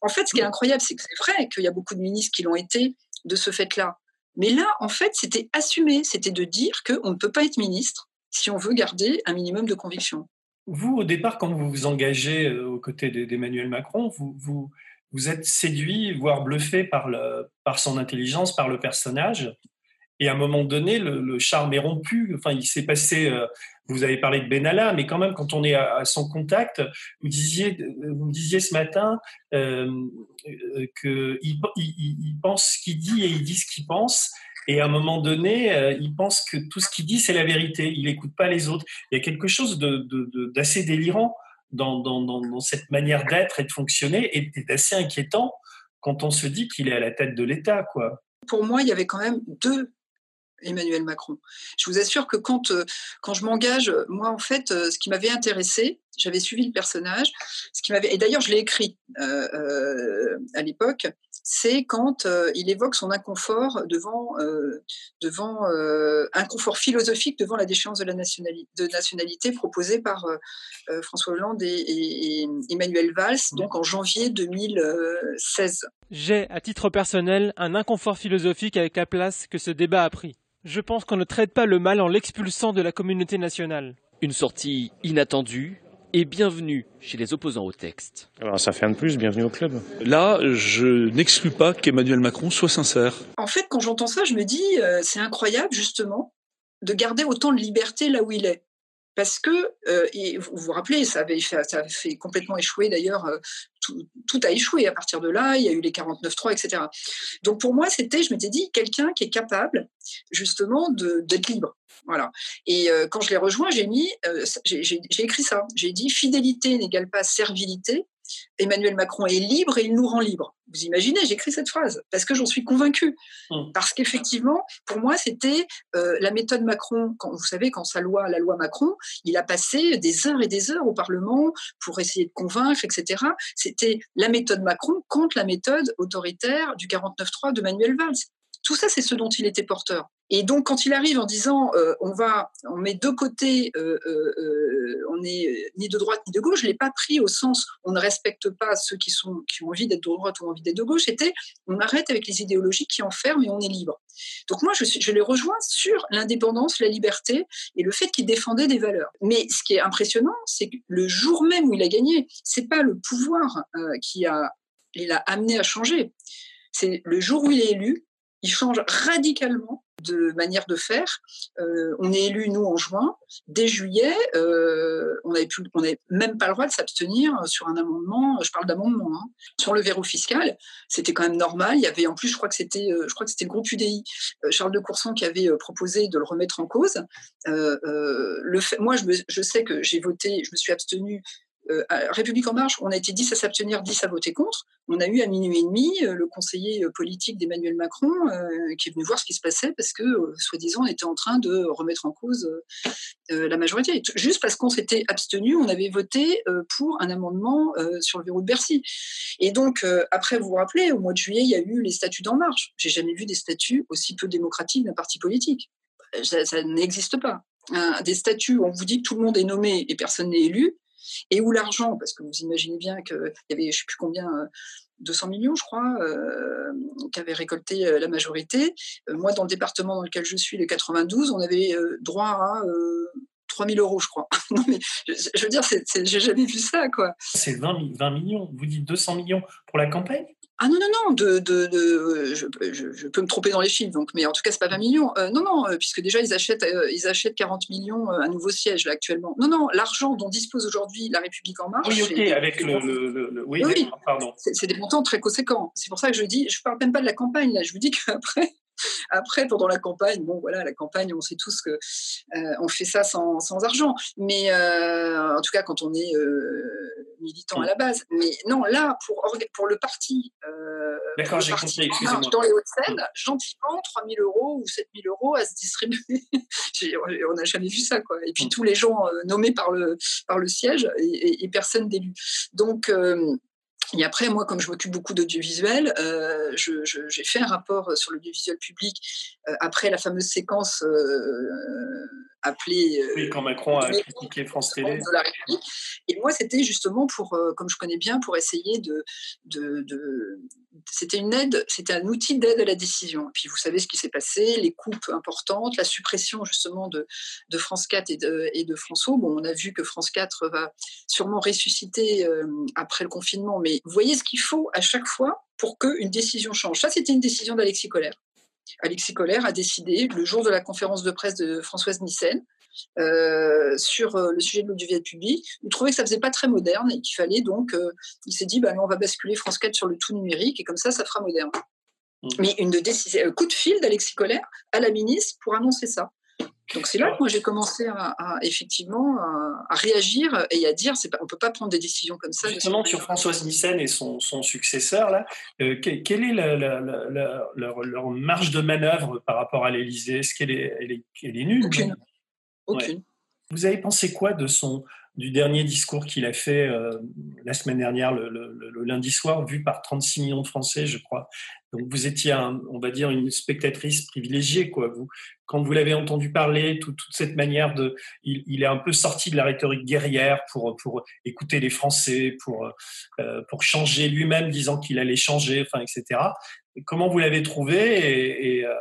en fait, ce qui est mm. incroyable, c'est que c'est vrai qu'il y a beaucoup de ministres qui l'ont été de ce fait-là. Mais là, en fait, c'était assumé, c'était de dire qu'on ne peut pas être ministre si on veut garder un minimum de conviction. Vous, au départ, quand vous vous engagez aux côtés d'Emmanuel Macron, vous, vous, vous êtes séduit, voire bluffé par, le, par son intelligence, par le personnage. Et à un moment donné, le, charme est rompu. Enfin, il s'est passé. Euh, vous avez parlé de Benalla, mais quand même, quand on est à, son contact, vous disiez, vous me disiez ce matin euh, euh qu'il il, pense ce qu'il dit et il dit ce qu'il pense. Et à un moment donné, il pense que tout ce qu'il dit, c'est la vérité. Il n'écoute pas les autres. Il y a quelque chose d'assez délirant dans, cette manière d'être et de fonctionner et, d'assez inquiétant quand on se dit qu'il est à la tête de l'État. Pour moi, il y avait quand même deux Emmanuel Macron. Je vous assure que quand, euh, quand je m'engage, moi, en fait, euh, ce qui m'avait intéressé, j'avais suivi le personnage, ce qui m'avait, et d'ailleurs, je l'ai écrit euh, à l'époque, c'est quand il évoque son inconfort devant, devant un confort philosophique devant la déchéance de la nationalité, de nationalité proposée par François Hollande et, et, Emmanuel Valls, mmh. donc en janvier 2016. J'ai, à titre personnel, un inconfort philosophique avec la place que ce débat a pris. Je pense qu'on ne traite pas le mal en l'expulsant de la communauté nationale. Une sortie inattendue et bienvenue chez les opposants au texte. Alors ça fait un de plus, bienvenue au club. Là, je n'exclus pas qu'Emmanuel Macron soit sincère. En fait, quand j'entends ça, je me dis, euh, c'est incroyable justement de garder autant de liberté là où il est parce que, euh, vous vous rappelez, ça avait fait, complètement échouer d'ailleurs, euh, tout, a échoué à partir de là, il y a eu les 49-3, etc. Donc pour moi, c'était, je m'étais dit, quelqu'un qui est capable justement d'être libre. Voilà. Et euh, quand je l'ai rejoint, j'ai mis, j'ai écrit ça, j'ai dit, fidélité n'égale pas servilité, Emmanuel Macron est libre et il nous rend libre. Vous imaginez, j'écris cette phrase parce que j'en suis convaincue. Mmh. Parce qu'effectivement, pour moi, c'était euh, la méthode Macron. Quand, vous savez, quand sa loi, la loi Macron, il a passé des heures et des heures au Parlement pour essayer de convaincre, etc. C'était la méthode Macron contre la méthode autoritaire du 49-3 de Manuel Valls. Tout ça, c'est ce dont il était porteur. Et donc, quand il arrive en disant euh, on va, on met deux côtés, euh, euh, on n'est ni de droite ni de gauche, je l'ai pas pris au sens on ne respecte pas ceux qui sont qui ont envie d'être de droite ou envie d'être de gauche. C'était on arrête avec les idéologies qui enferment et on est libre. Donc moi, je, je les rejoins sur l'indépendance, la liberté et le fait qu'il défendait des valeurs. Mais ce qui est impressionnant, c'est que le jour même où il a gagné, c'est pas le pouvoir qui a il a amené à changer. C'est le jour où il est élu, il change radicalement de manière de faire. Euh, on est élu, nous, en juin. Dès juillet, euh, on n'avait même pas le droit de s'abstenir sur un amendement. Je parle d'amendement. Hein, sur le verrou fiscal, c'était quand même normal. Il y avait, en plus, je crois que c'était, euh, je crois que c'était le groupe UDI, Charles de Courson, qui avait proposé de le remettre en cause. le moi, je, je sais que j'ai voté, je me suis abstenu euh, République en marche, on a été 10 à s'abstenir, 10 à voter contre. On a eu à minuit et demi euh, le conseiller euh, politique d'Emmanuel Macron qui est venu voir ce qui se passait parce que, soi-disant, on était en train de remettre en cause la majorité. Juste parce qu'on s'était abstenu, on avait voté pour un amendement sur le verrou de Bercy. Et donc, après, vous vous rappelez, au mois de juillet, il y a eu les statuts d'En Marche. J'ai jamais vu des statuts aussi peu démocratiques d'un parti politique. Ça, ça n'existe pas. des statuts où on vous dit que tout le monde est nommé et personne n'est élu, et où l'argent, parce que vous imaginez bien qu'il y avait, je ne sais plus combien, 200 euh, millions, je crois, euh, qu'avait récolté euh, la majorité. moi, dans le département dans lequel je suis, le 92, on avait droit à 3000 euros, je crois. (laughs) je, veux dire, j'ai jamais vu ça, quoi. C'est 20, 20 millions. Vous dites 200 millions pour la campagne? Ah non, non, non, de, de, de je, je, peux me tromper dans les chiffres, donc, mais en tout cas, c'est pas 20 millions. Euh, non, non, euh, puisque déjà, ils achètent, euh, ils achètent 40 millions un nouveau siège, là, actuellement. Non, non, l'argent dont dispose aujourd'hui la République En Marche. Oui, ok, avec le, le, Oui, oui pardon. C'est des montants très conséquents. C'est pour ça que je dis, je parle même pas de la campagne, là, je vous dis (laughs) qu'après, après, pendant la campagne, bon voilà, la campagne, on sait tous que euh, on fait ça sans, sans argent. Mais euh, en tout cas, quand on est euh, militant à la base. Mais non, là, pour, pour le parti, D'accord, j'ai compris, Dans les Hauts-de-Seine, gentiment, 3 000 euros ou 7 000 euros à se distribuer. (laughs) on n'a jamais vu ça, quoi. Et puis mm. tous les gens nommés par le, par le siège et, et personne d'élu. Donc, et après, moi, comme je m'occupe beaucoup d'audiovisuel, euh, j'ai fait un rapport sur l'audiovisuel public euh, après la fameuse séquence euh, appelé. Euh, oui, quand Macron a critiqué France Télé. Et moi, c'était justement pour, euh, comme je connais bien, pour essayer de. de, de c'était une aide, c'était un outil d'aide à la décision. Et puis vous savez ce qui s'est passé, les coupes importantes, la suppression justement de, de France 4 et de, et de François. Bon, on a vu que France 4 va sûrement ressusciter euh, après le confinement, mais vous voyez ce qu'il faut à chaque fois pour qu'une décision change. Ça, c'était une décision d'Alexis Collère. Alexis Collère a décidé, le jour de la conférence de presse de Françoise Nissen, euh, sur euh, le sujet de l'audiovisuel public. Il trouvait que ça faisait pas très moderne et qu'il fallait donc, euh, il s'est dit, bah, on va basculer France 4 sur le tout numérique et comme ça, ça fera moderne. Mmh. Mais une décision, coup de fil d'Alexis Collère à la ministre pour annoncer ça. Donc c'est là que moi j'ai commencé à, effectivement à, réagir et à dire pas, on peut pas prendre des décisions comme ça. Justement sur Françoise Nissen et son, successeur là, euh, quelle est leur, marge de manœuvre par rapport à l'Élysée? Est-ce qu'elle est, elle est, elle est, nulle? Aucune. Aucune. Vous avez pensé quoi de son du dernier discours qu'il a fait euh, la semaine dernière, le, lundi soir, vu par 36 millions de Français, je crois. Donc vous étiez, on va dire, une spectatrice privilégiée, quoi. Vous, quand vous l'avez entendu parler, toute cette manière de, il, est un peu sorti de la rhétorique guerrière pour pour écouter les Français, pour euh, pour changer lui-même, disant qu'il allait changer, enfin, etc. comment vous l'avez trouvé et, euh,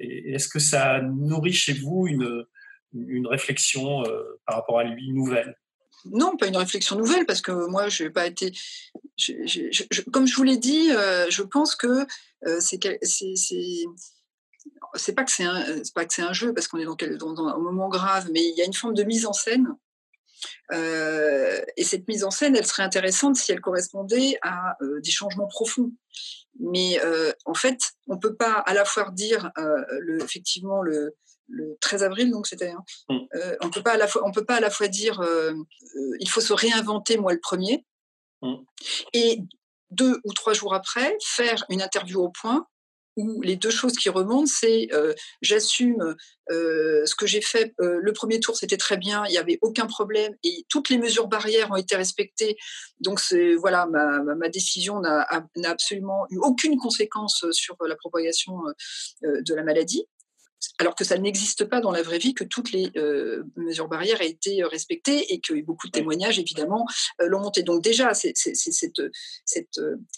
et est-ce que ça nourrit chez vous une une réflexion euh, par rapport à lui nouvelle? Non, pas une réflexion nouvelle, parce que moi, je n'ai pas été. comme je vous l'ai dit, euh, je pense que euh, c'est c'est pas que c'est pas que c'est un jeu parce qu'on est dans, un moment grave, mais il y a une forme de mise en scène. et cette mise en scène, elle serait intéressante si elle correspondait à des changements profonds. Mais en fait, on peut pas à la fois dire effectivement le, le 13 avril, donc c'était. Hein. Mm. Euh, on peut pas à la fois, on peut pas à la fois dire euh, euh, il faut se réinventer moi le premier, mm. et deux ou trois jours après faire une interview au point où les deux choses qui remontent, c'est j'assume ce que j'ai fait. le premier tour, c'était très bien, il n'y avait aucun problème et toutes les mesures barrières ont été respectées. Donc voilà, ma, ma décision n'a absolument eu aucune conséquence sur la propagation de la maladie alors que ça n'existe pas dans la vraie vie, que toutes les euh, mesures barrières aient été euh, respectées et que beaucoup de témoignages, évidemment, euh, l'ont monté. Donc déjà, c'est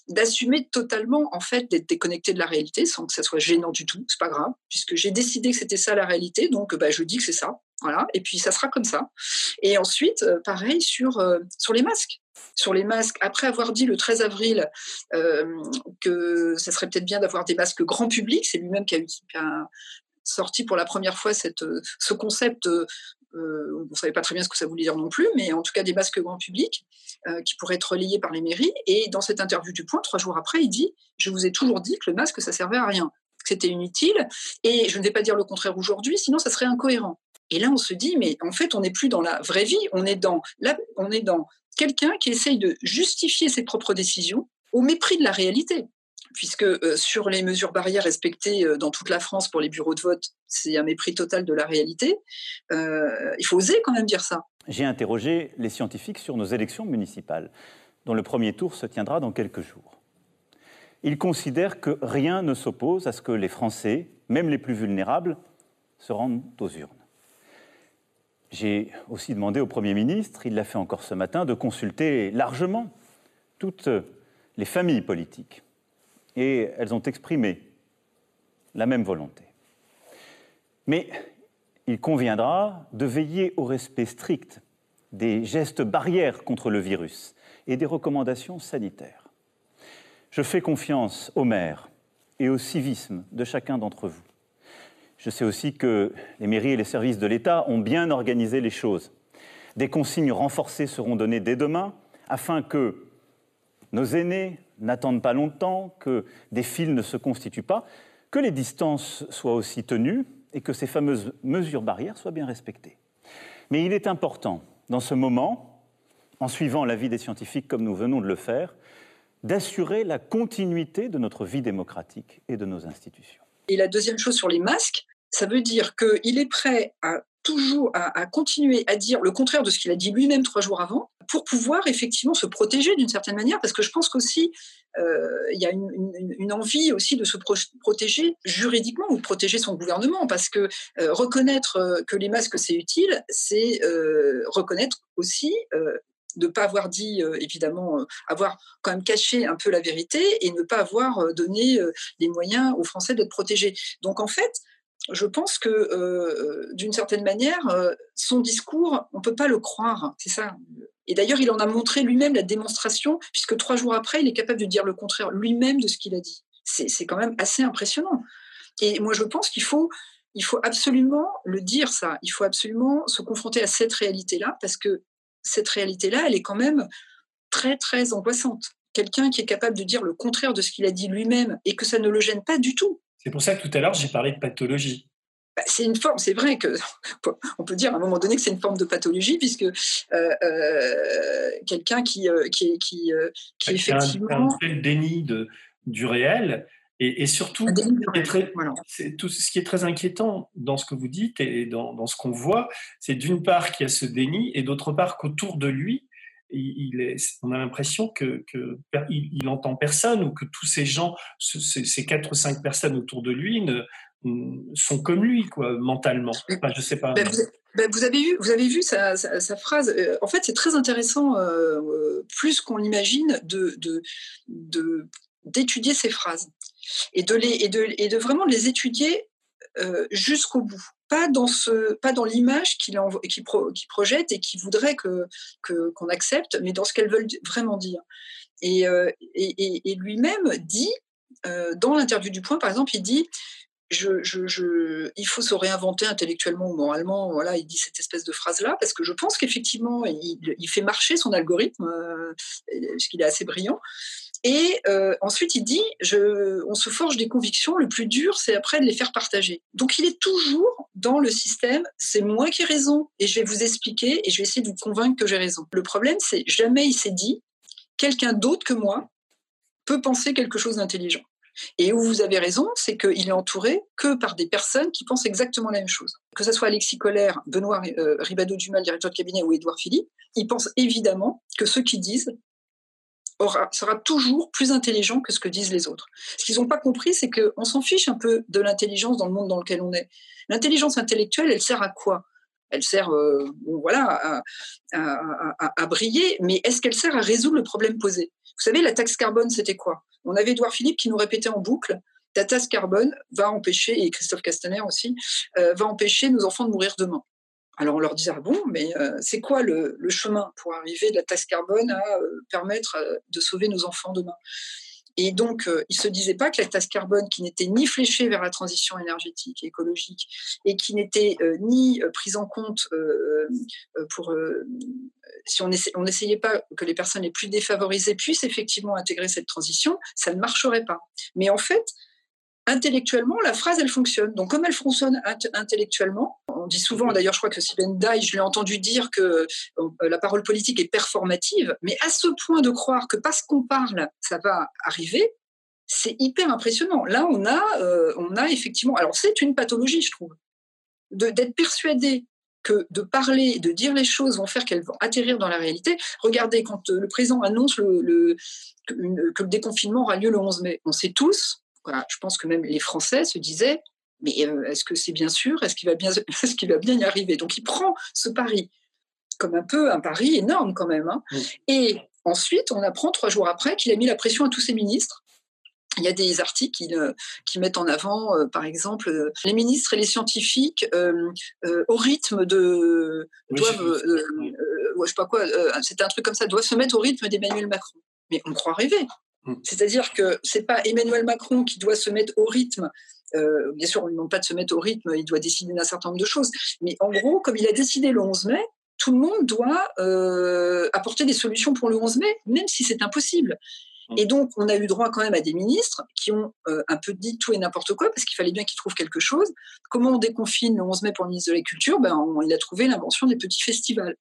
d'assumer totalement, en fait, d'être déconnecté de la réalité sans que ça soit gênant du tout. C'est pas grave, puisque j'ai décidé que c'était ça la réalité, donc bah, je dis que c'est ça. Voilà, et puis ça sera comme ça. Et ensuite, pareil sur, sur les masques sur les masques, après avoir dit le 13 avril que ça serait peut-être bien d'avoir des masques grand public, c'est lui-même qui a, qui a, sorti pour la première fois euh, ce concept. Euh, on ne savait pas très bien ce que ça voulait dire non plus, mais en tout cas des masques grand public euh, qui pourraient être liés par les mairies. Et dans cette interview du Point, trois jours après, il dit Je vous ai toujours dit que le masque, ça servait à rien, que c'était inutile, et je ne vais pas dire le contraire aujourd'hui, sinon ça serait incohérent. Et là, on se dit Mais en fait, on n'est plus dans la vraie vie, on est dans, la, on est dans quelqu'un qui essaye de justifier ses propres décisions au mépris de la réalité puisque euh, sur les mesures barrières respectées euh, dans toute la France pour les bureaux de vote, c'est un mépris total de la réalité. Euh, il faut oser quand même dire ça. J'ai interrogé les scientifiques sur nos élections municipales, dont le premier tour se tiendra dans quelques jours. Ils considèrent que rien ne s'oppose à ce que les Français, même les plus vulnérables, se rendent aux urnes. J'ai aussi demandé au Premier ministre, il l'a fait encore ce matin, de consulter largement toutes les familles politiques et elles ont exprimé la même volonté. Mais il conviendra de veiller au respect strict des gestes barrières contre le virus et des recommandations sanitaires. Je fais confiance aux maires et au civisme de chacun d'entre vous. Je sais aussi que les mairies et les services de l'État ont bien organisé les choses. Des consignes renforcées seront données dès demain afin que nos aînés n'attendent pas longtemps, que des fils ne se constituent pas, que les distances soient aussi tenues et que ces fameuses mesures barrières soient bien respectées. Mais il est important, dans ce moment, en suivant l'avis des scientifiques comme nous venons de le faire, d'assurer la continuité de notre vie démocratique et de nos institutions. Et la deuxième chose sur les masques, ça veut dire qu'il est prêt à toujours à, continuer à dire le contraire de ce qu'il a dit lui-même trois jours avant, pour pouvoir effectivement se protéger d'une certaine manière, parce que je pense qu'aussi euh, il y a une, envie aussi de se protéger juridiquement ou protéger son gouvernement, parce que euh, reconnaître euh, que les masques c'est utile, c'est reconnaître aussi de ne pas avoir dit, évidemment, avoir quand même caché un peu la vérité et ne pas avoir donné les moyens aux Français d'être protégés. Donc en fait, je pense que euh, d'une certaine manière, euh, son discours, on ne peut pas le croire. C'est ça. Et d'ailleurs, il en a montré lui-même la démonstration, puisque trois jours après, il est capable de dire le contraire lui-même de ce qu'il a dit. C'est quand même assez impressionnant. Et moi, je pense qu'il faut, il faut absolument le dire, ça. Il faut absolument se confronter à cette réalité-là, parce que cette réalité-là, elle est quand même très, très angoissante. Quelqu'un qui est capable de dire le contraire de ce qu'il a dit lui-même et que ça ne le gêne pas du tout. C'est pour ça que tout à l'heure, j'ai parlé de pathologie. Bah, c'est une forme, c'est vrai que (laughs) on peut dire à un moment donné que c'est une forme de pathologie puisque euh, euh, quelqu'un qui euh, qui qui, qui effectivement le déni de, du réel et, surtout tout ce qui est très inquiétant dans ce que vous dites et dans, dans ce qu'on voit, c'est d'une part qu'il y a ce déni et d'autre part qu'autour de lui il est, on a l'impression que, que il, entend personne ou que tous ces gens, ces, quatre ou cinq personnes autour de lui, ne, sont comme lui, quoi, mentalement. Enfin, je sais pas. Ben, ben, vous, avez vu, vous avez vu sa, sa, phrase. Euh, en fait, c'est très intéressant, euh, euh, plus qu'on l'imagine, de, de, d'étudier ces phrases et de les et de, et de vraiment les étudier jusqu'au bout pas dans ce, pas dans l'image qu'il qui, qui projette et qui voudrait que qu'on accepte, mais dans ce qu'elles veulent vraiment dire. Et, euh, et, lui-même dit euh, dans l'interview du Point, par exemple, il dit je, je, il faut se réinventer intellectuellement ou moralement. Voilà, il dit cette espèce de phrase-là parce que je pense qu'effectivement, il, fait marcher son algorithme, euh, qu'il est assez brillant. Et euh, ensuite, il dit, on se forge des convictions, le plus dur, c'est après de les faire partager. Donc, il est toujours dans le système, c'est moi qui ai raison, et je vais vous expliquer, et je vais essayer de vous convaincre que j'ai raison. Le problème, c'est jamais il s'est dit, quelqu'un d'autre que moi peut penser quelque chose d'intelligent. Et où vous avez raison, c'est qu'il est entouré que par des personnes qui pensent exactement la même chose. Que ce soit Alexis Collère, Benoît euh, Ribado-Dumas, directeur de cabinet, ou Édouard Philippe, ils pensent évidemment que ceux qui disent sera toujours plus intelligent que ce que disent les autres. Ce qu'ils n'ont pas compris, c'est qu'on s'en fiche un peu de l'intelligence dans le monde dans lequel on est. L'intelligence intellectuelle, elle sert à quoi? Elle sert, euh, voilà, à, briller, mais est-ce qu'elle sert à résoudre le problème posé? Vous savez, la taxe carbone, c'était quoi? On avait Edouard Philippe qui nous répétait en boucle la taxe carbone va empêcher, et Christophe Castaner aussi, euh, va empêcher nos enfants de mourir demain. Alors on leur disait ah bon, mais euh, c'est quoi le, chemin pour arriver de la taxe carbone à euh, permettre euh, de sauver nos enfants demain? Et donc ils se disaient pas que la taxe carbone, qui n'était ni fléchée vers la transition énergétique et écologique et qui n'était ni prise en compte pour si on n'essayait pas que les personnes les plus défavorisées puissent effectivement intégrer cette transition, ça ne marcherait pas. Mais en fait, intellectuellement, la phrase, elle fonctionne. Donc, comme elle fonctionne intellectuellement, on dit souvent, d'ailleurs, je crois que Sylvain Dye, je l'ai entendu dire que euh, la parole politique est performative, mais à ce point de croire que parce qu'on parle, ça va arriver, c'est hyper impressionnant. Là, on a, euh, on a effectivement, alors c'est une pathologie, je trouve, d'être persuadé que de parler, de dire les choses vont faire qu'elles vont atterrir dans la réalité. Regardez, quand euh, le président annonce le, que le déconfinement aura lieu le 11 mai, on sait tous je pense que même les Français se disaient, mais euh, est-ce que c'est bien sûr? Est-ce qu'il va bien, (laughs) est-ce qu'il va bien y arriver? Donc il prend ce pari comme un peu un pari énorme quand même. Hein. Et ensuite, on apprend trois jours après qu'il a mis la pression à tous ses ministres il y a des articles qui, qui mettent en avant, par exemple, les ministres et les scientifiques au rythme de doivent, je sais pas quoi, c'est un truc comme ça, doivent se mettre au rythme d'Emmanuel Macron. Mais on croit rêver. Mmh. C'est-à-dire que c'est pas Emmanuel Macron qui doit se mettre au rythme. Euh, bien sûr, on ne demande pas de se mettre au rythme, il doit décider d'un certain nombre de choses. Mais en gros, comme il a décidé le 11 mai, tout le monde doit euh, apporter des solutions pour le 11 mai, même si c'est impossible. Mmh. Et donc, on a eu droit quand même à des ministres qui ont euh, un peu dit tout et n'importe quoi, parce qu'il fallait bien qu'ils trouvent quelque chose. Comment on déconfine le 11 mai pour le ministre de la Culture ben, Il a trouvé l'invention des petits festivals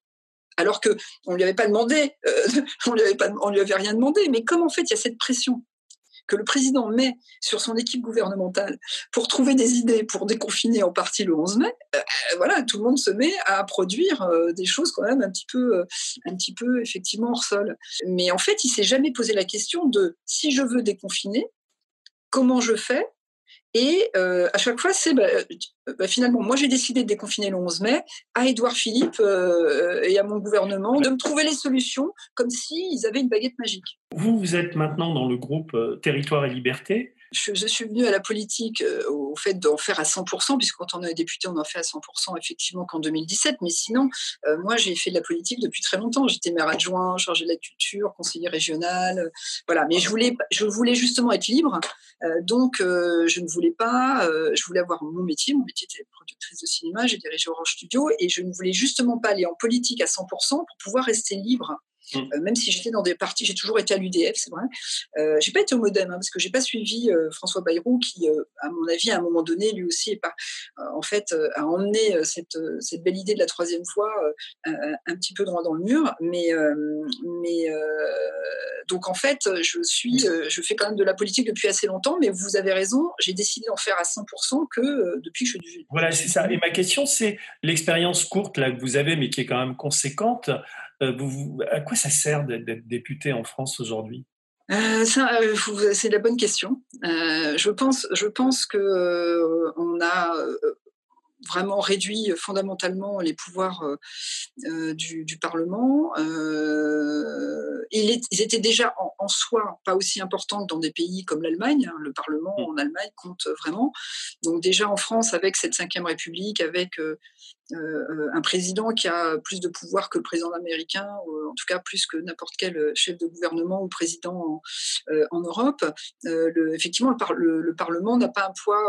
alors que on lui avait pas demandé, euh, (laughs) on lui avait lui avait rien demandé. Mais comme en fait il y a cette pression que le président met sur son équipe gouvernementale pour trouver des idées pour déconfiner en partie le 11 mai, euh, voilà, tout le monde se met à produire euh, des choses quand même un petit peu, un petit peu effectivement hors sol. Mais en fait, il s'est jamais posé la question de si je veux déconfiner, comment je fais et euh, à chaque fois, c'est bah, bah, finalement, moi j'ai décidé de déconfiner le 11 mai, à Édouard Philippe euh, et à mon gouvernement de me trouver les solutions comme s'ils avaient une baguette magique. Vous, vous êtes maintenant dans le groupe euh, Territoire et Liberté. Je, suis venue à la politique euh, au fait d'en faire à 100%, puisque quand on est député, on en fait à 100% effectivement qu'en 2017. Mais sinon, euh, moi, j'ai fait de la politique depuis très longtemps. J'étais maire adjoint, chargé de la culture, conseiller régional. Euh, voilà. Mais je voulais, je voulais justement être libre. donc, je ne voulais pas, je voulais avoir mon métier. Mon métier était productrice de cinéma. J'ai dirigé Orange Studio et je ne voulais justement pas aller en politique à 100% pour pouvoir rester libre Mm. Euh, même si j'étais dans des partis, j'ai toujours été à l'UDF, c'est vrai. Euh, j'ai pas été au MoDem hein, parce que j'ai pas suivi euh, François Bayrou, qui, euh, à mon avis, à un moment donné, lui aussi, est pas, en fait, a emmené cette, cette belle idée de la troisième fois un, petit peu droit dans le mur. Mais, mais donc en fait, je suis, je fais quand même de la politique depuis assez longtemps. Mais vous avez raison, j'ai décidé d'en faire à 100% que depuis que je suis. Voilà, c'est ça. Et ma question, c'est l'expérience courte là que vous avez, mais qui est quand même conséquente. Euh, à quoi ça sert d'être député en France aujourd'hui? Euh, euh, c'est la bonne question. je pense, je pense que on a vraiment réduit fondamentalement les pouvoirs du, Parlement. Ils, étaient déjà en, soi pas aussi importants que dans des pays comme l'Allemagne. Hein. Le Parlement mmh. en Allemagne compte vraiment. Donc déjà en France, avec cette cinquième République, avec euh, un président qui a plus de pouvoir que le président américain, ou en tout cas plus que n'importe quel chef de gouvernement ou président en, euh, Europe. Euh, effectivement, le, le, Parlement n'a pas un poids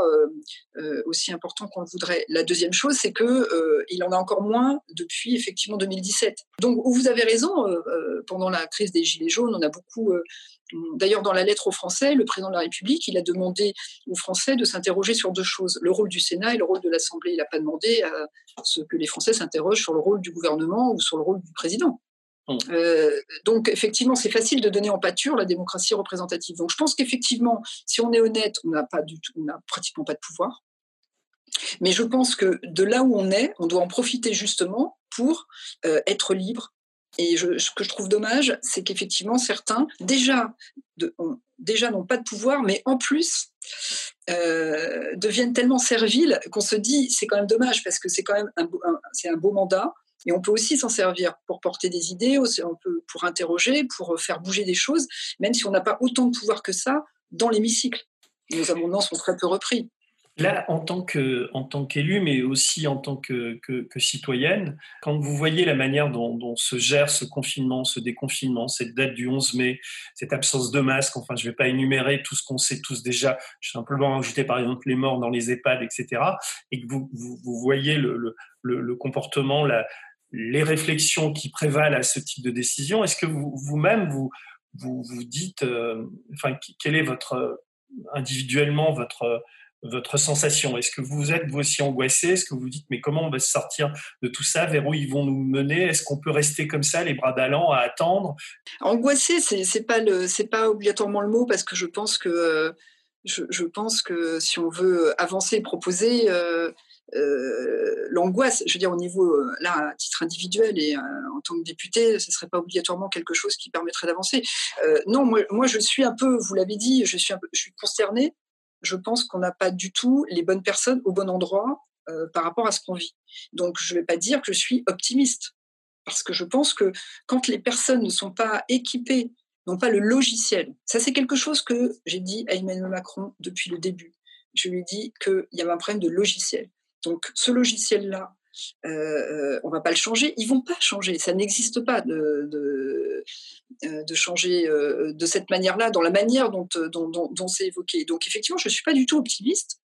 aussi important qu'on le voudrait. La deuxième chose, c'est que il en a encore moins depuis effectivement 2017. Donc, vous avez raison. pendant la crise des gilets jaunes, on a beaucoup D'ailleurs, dans la lettre aux Français, le président de la République, il a demandé aux Français de s'interroger sur deux choses, le rôle du Sénat et le rôle de l'Assemblée. Il n'a pas demandé à ce que les Français s'interrogent sur le rôle du gouvernement ou sur le rôle du président. Mmh. Euh, donc effectivement, c'est facile de donner en pâture la démocratie représentative. Donc je pense qu'effectivement, si on est honnête, on n'a pas du tout, on n'a pratiquement pas de pouvoir. Mais je pense que de là où on est, on doit en profiter justement pour euh, être libre, et ce que je trouve dommage, c'est qu'effectivement, certains, déjà, n'ont pas de pouvoir, mais en plus, euh, deviennent tellement serviles qu'on se dit, c'est quand même dommage, parce que c'est quand même un, beau mandat, et on peut aussi s'en servir pour porter des idées, pour interroger, pour faire bouger des choses, même si on n'a pas autant de pouvoir que ça dans l'hémicycle. Nos amendements sont très peu repris. Là, en tant que en tant qu'élu, mais aussi en tant que, citoyenne, quand vous voyez la manière dont, se gère ce confinement, ce déconfinement, cette date du 11 mai, cette absence de masque, enfin, je ne vais pas énumérer tout ce qu'on sait tous déjà, je vais simplement ajouter par exemple les morts dans les EHPAD, etc., et que vous, vous, voyez le, le, comportement, la, les réflexions qui prévalent à ce type de décision, est-ce que vous-même, vous, vous, vous, dites, euh, enfin, quel est votre individuellement votre votre sensation? Est-ce que vous êtes vous aussi angoissé? Est-ce que vous dites mais comment on va se sortir de tout ça? Vers où ils vont nous mener? Est-ce qu'on peut rester comme ça, les bras ballants, à attendre? Angoissé, c'est c'est pas pas obligatoirement le mot parce que je pense que je, pense que si on veut avancer et proposer euh, euh, l'angoisse, je veux dire au niveau là à titre individuel et euh, en tant que député, ce serait pas obligatoirement quelque chose qui permettrait d'avancer. non, moi, moi je suis un peu, vous l'avez dit, je suis un peu, je suis concernée je pense qu'on n'a pas du tout les bonnes personnes au bon endroit euh, par rapport à ce qu'on vit. Donc, je ne vais pas dire que je suis optimiste, parce que je pense que quand les personnes ne sont pas équipées non pas le logiciel. Ça, c'est quelque chose que j'ai dit à Emmanuel Macron depuis le début. Je lui ai dit qu'il y avait un problème de logiciel. Donc, ce logiciel-là, euh, euh, on va pas le changer. Ils vont pas changer. Ça n'existe pas de, de, euh, changer euh, de cette manière-là, dans la manière dont, dont, c'est évoqué. Donc, effectivement, je suis pas du tout optimiste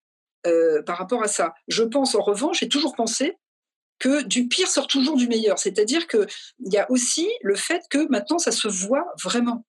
par rapport à ça. Je pense, en revanche, j'ai toujours pensé que du pire sort toujours du meilleur. C'est-à-dire qu'il y a aussi le fait que maintenant, ça se voit vraiment.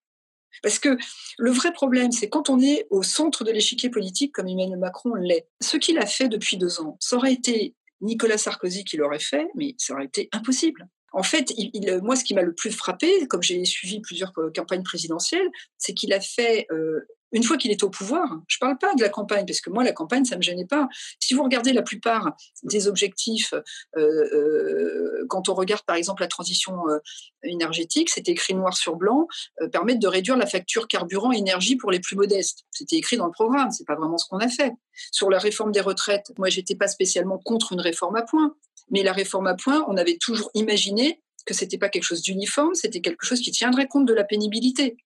Parce que le vrai problème, c'est quand on est au centre de l'échiquier politique, comme Emmanuel Macron l'est, ce qu'il a fait depuis deux ans, ça aurait été Nicolas Sarkozy qui l'aurait fait, mais ça aurait été impossible. En fait, il, il, moi, ce qui m'a le plus frappé, comme j'ai suivi plusieurs campagnes présidentielles, c'est qu'il a fait euh, une fois qu'il est au pouvoir, je ne parle pas de la campagne, parce que moi, la campagne, ça ne me gênait pas. Si vous regardez la plupart des objectifs, euh, euh, quand on regarde par exemple la transition euh, énergétique, c'était écrit noir sur blanc, permettre de réduire la facture carburant-énergie pour les plus modestes. C'était écrit dans le programme, c'est pas vraiment ce qu'on a fait. Sur la réforme des retraites, moi, j'étais pas spécialement contre une réforme à points, mais la réforme à points, on avait toujours imaginé que c'était pas quelque chose d'uniforme, c'était quelque chose qui tiendrait compte de la pénibilité.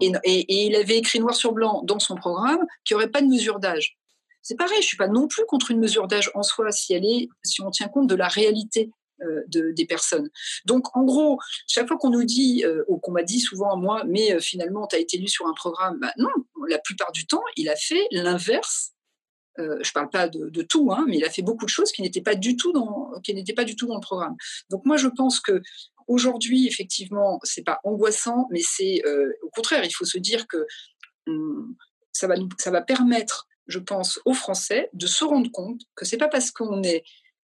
Et, il avait écrit noir sur blanc dans son programme qu'il n'y aurait pas de mesure d'âge. C'est pareil, je ne suis pas non plus contre une mesure d'âge en soi si, elle est, si on tient compte de la réalité euh, de, des personnes. Donc, en gros, chaque fois qu'on nous dit, euh, ou qu'on m'a dit souvent à moi, mais euh, finalement, tu as été élu sur un programme, bah, non, la plupart du temps, il a fait l'inverse. Je parle pas de, tout, hein, mais il a fait beaucoup de choses qui n'étaient pas qui n'étaient pas du tout dans le programme. Donc moi, je pense que Aujourd'hui, effectivement, c'est pas angoissant, mais c'est euh, au contraire, il faut se dire que hum, ça, va ça va permettre, je pense, aux Français de se rendre compte que c'est pas parce qu'on est